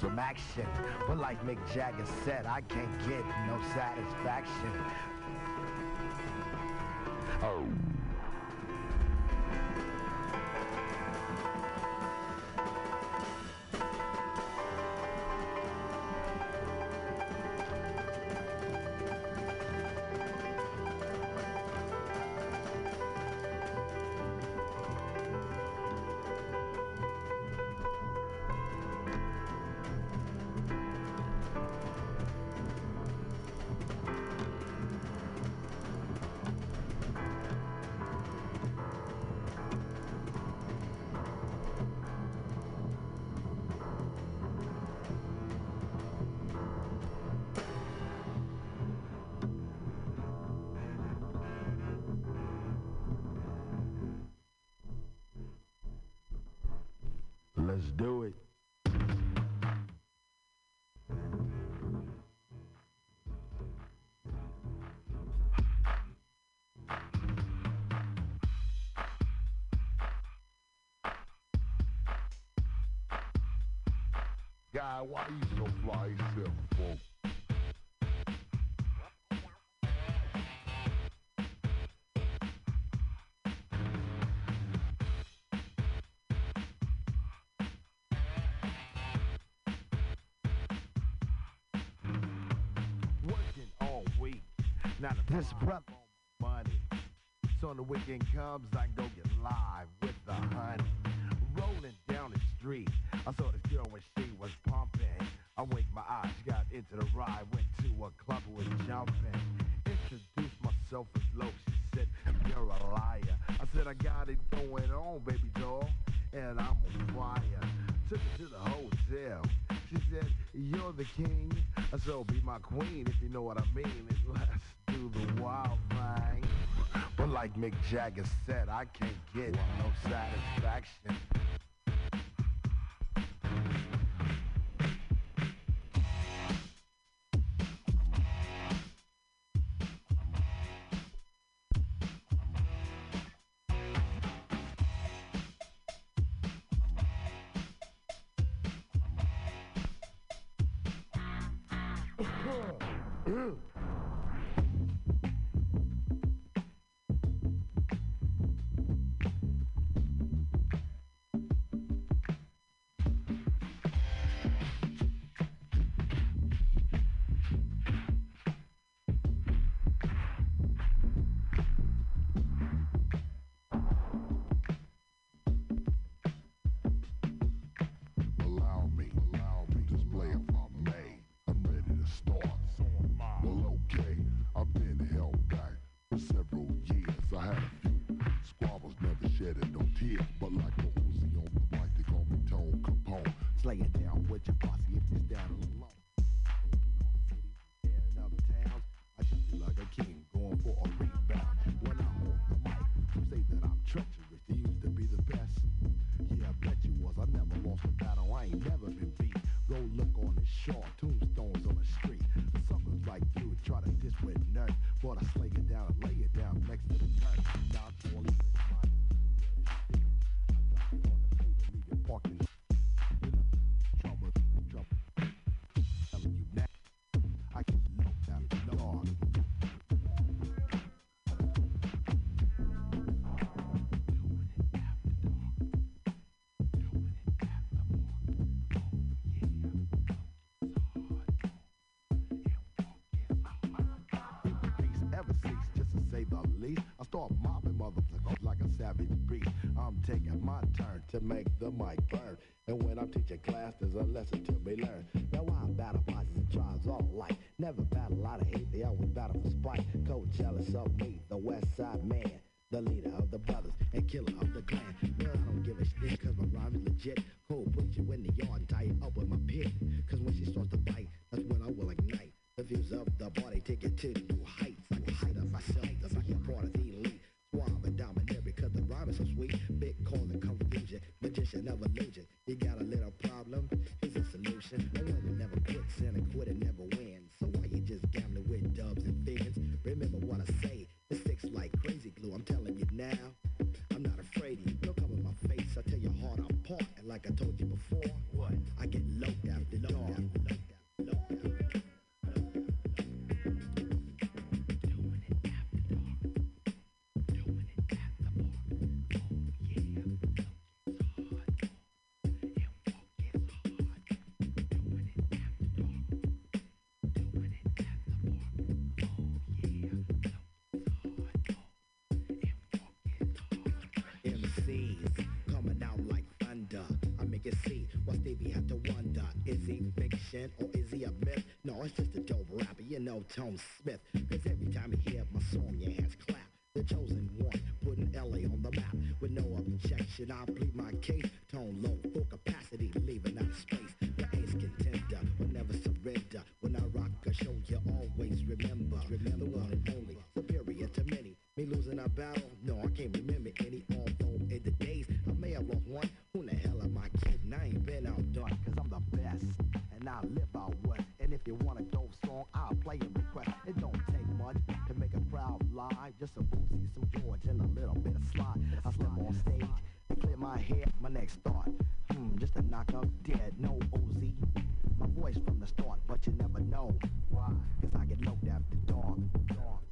S: Some action, but like Mick Jagger said, I can't get no satisfaction.
A: Guy, why you so fly yourself, folks?
S: Working all week. Now this breath on my money. So when the weekend comes, I go get live with the honey. Rolling down the street, I saw this girl when eyes, got into the ride, went to a club, was jumping. Introduced myself as low. She said, You're a liar. I said, I got it going on, baby doll, and I'm on fire. Took her to the hotel. She said, You're the king. Oh, Be my queen, if you know what I mean. And let's do the wild thing. But like Mick Jagger said, I can't get no satisfaction. Huh? Taking my turn to make the mic burn. And when I'm teaching class, there's a lesson to be learned. Now I battle bosses and tribes all alike. Never battle out of hate, they always battle for spite. Cold jealous of me, the west side man. Tom Smith. Cause every time you hear my song, your hands clap. The chosen one, putting LA on the map. With no objection, I plead my case. Tone low, my next thought. Hmm, just to knock up dead, no OZ. My voice from the start, but you never know. Why? Cause I get knocked after dark. dark.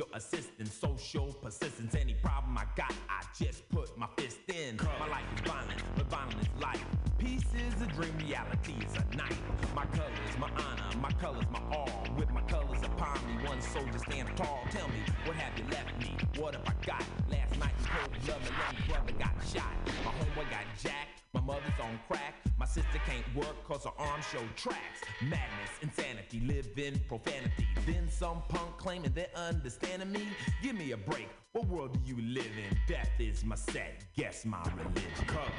T: your assistance, social persistence. Any problem I got, I just put my fist in. My life is violent, but violent is life. Peace is a dream, reality is a night. My colors, my honor, my colors, my all. With my colors upon me, one soldier stand tall. Tell me, what have you left me? What have I got? Last night in cold blood, my young brother got shot. My homeboy got jacked. My mother's on crack. My sister can't work cause her arm show tracks. Madness, insanity, live in profanity. Then some punk claiming they're understanding me. Give me a break. What world do you live in? Death is my set. Guess my religion. Color,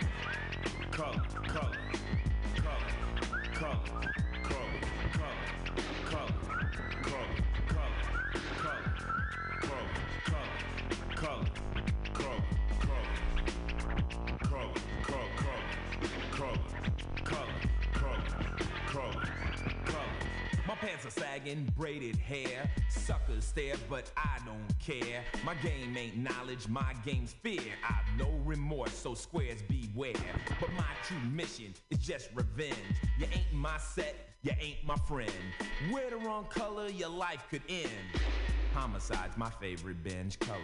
T: color, color, color, color, pants are sagging, braided hair. Suckers stare, but I don't care. My game ain't knowledge, my game's fear. I've no remorse, so squares beware. But my true mission is just revenge. You ain't my set, you ain't my friend. Wear the wrong color, your life could end. Homicide's my favorite binge. Color,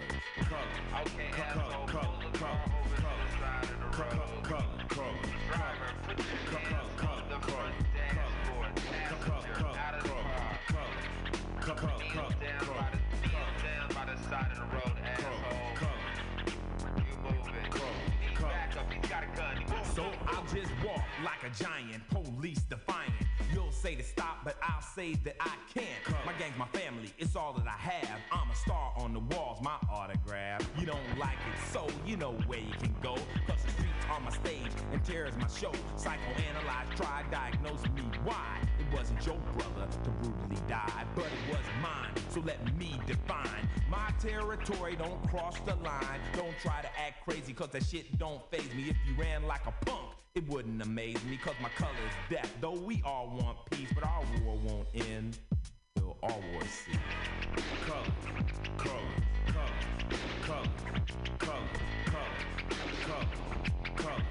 U: Okay,
T: color,
U: asshole,
T: color,
U: pull the
T: color,
U: car over to the side of the
T: color,
U: road.
T: color, color,
U: Driver, put a
T: giant, police defiant. You'll say to stop, but I'll say that I can't. My gang's my family, it's all that I have. I'm a star on the walls, my autograph. You don't like it, so you know where you can go. Cause the streets are my stage and terror's my show. Psychoanalyze, try, diagnose me why. It wasn't your brother to brutally die, but it was mine. So let me define my territory, don't cross the line. Don't try to act crazy, cause that shit don't faze me. If you ran like a punk, it wouldn't amaze me, cause my color's death. Though we all want peace, but our war won't end till all wars cease. Color, color, color, color, color, color, color, color.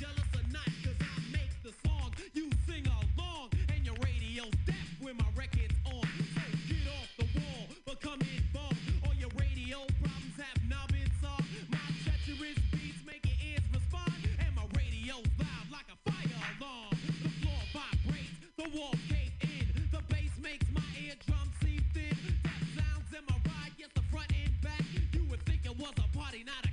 V: jealous I make the. You sing along, and your radio's deaf when my record's on. So get off the wall. All your radio problems have now been solved. My treacherous beats make your ears respond, and my radio's loud like a fire alarm. The floor vibrates, the cave in. The bass makes my eardrums thin.
W: Sounds in my ride, yes, the front and back. You would think it was a party, not a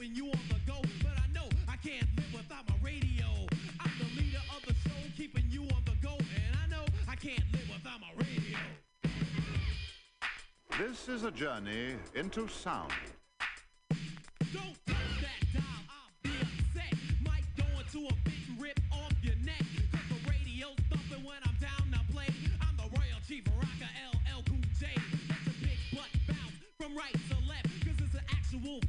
V: keeping you on the go. But I know I can't live without my radio. I'm the leader of the show, keeping you on the go. And I know I can't live without my radio.
X: This is a journey into sound.
V: Don't touch that dial, I'll be upset. Might go into a big rip off your neck. Cause the radio's thumping when I'm down to play. I'm the royal chief rocker, LL Cool J. That's a big butt bounce from right to left. Cause it's an actual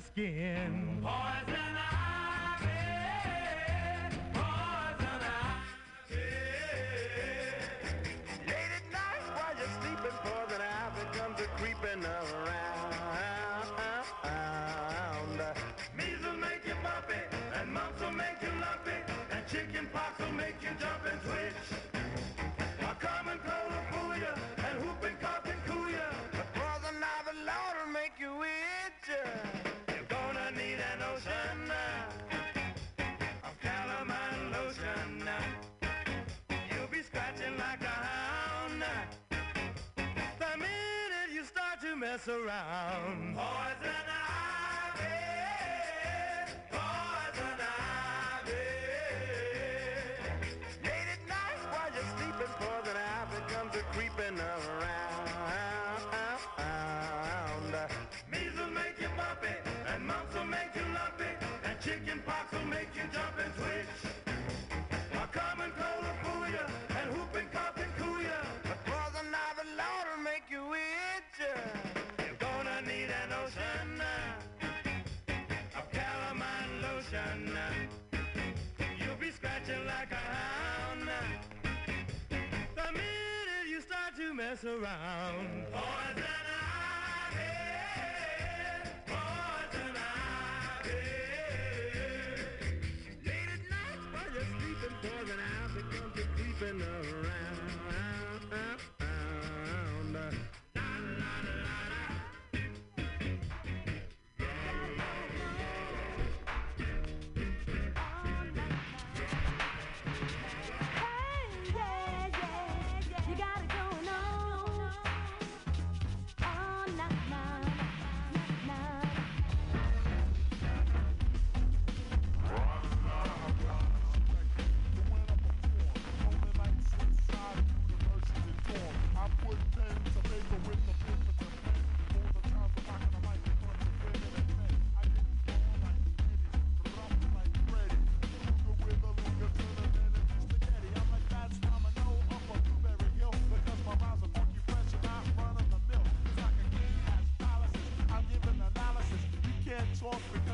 V: skin.
Y: dance around. Poison ivy,
V: poison ivy.
Y: Late at night while you're sleeping, poison ivy comes a creeping
V: up. around.
Z: swamp.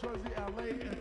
Z: Jersey, LA, and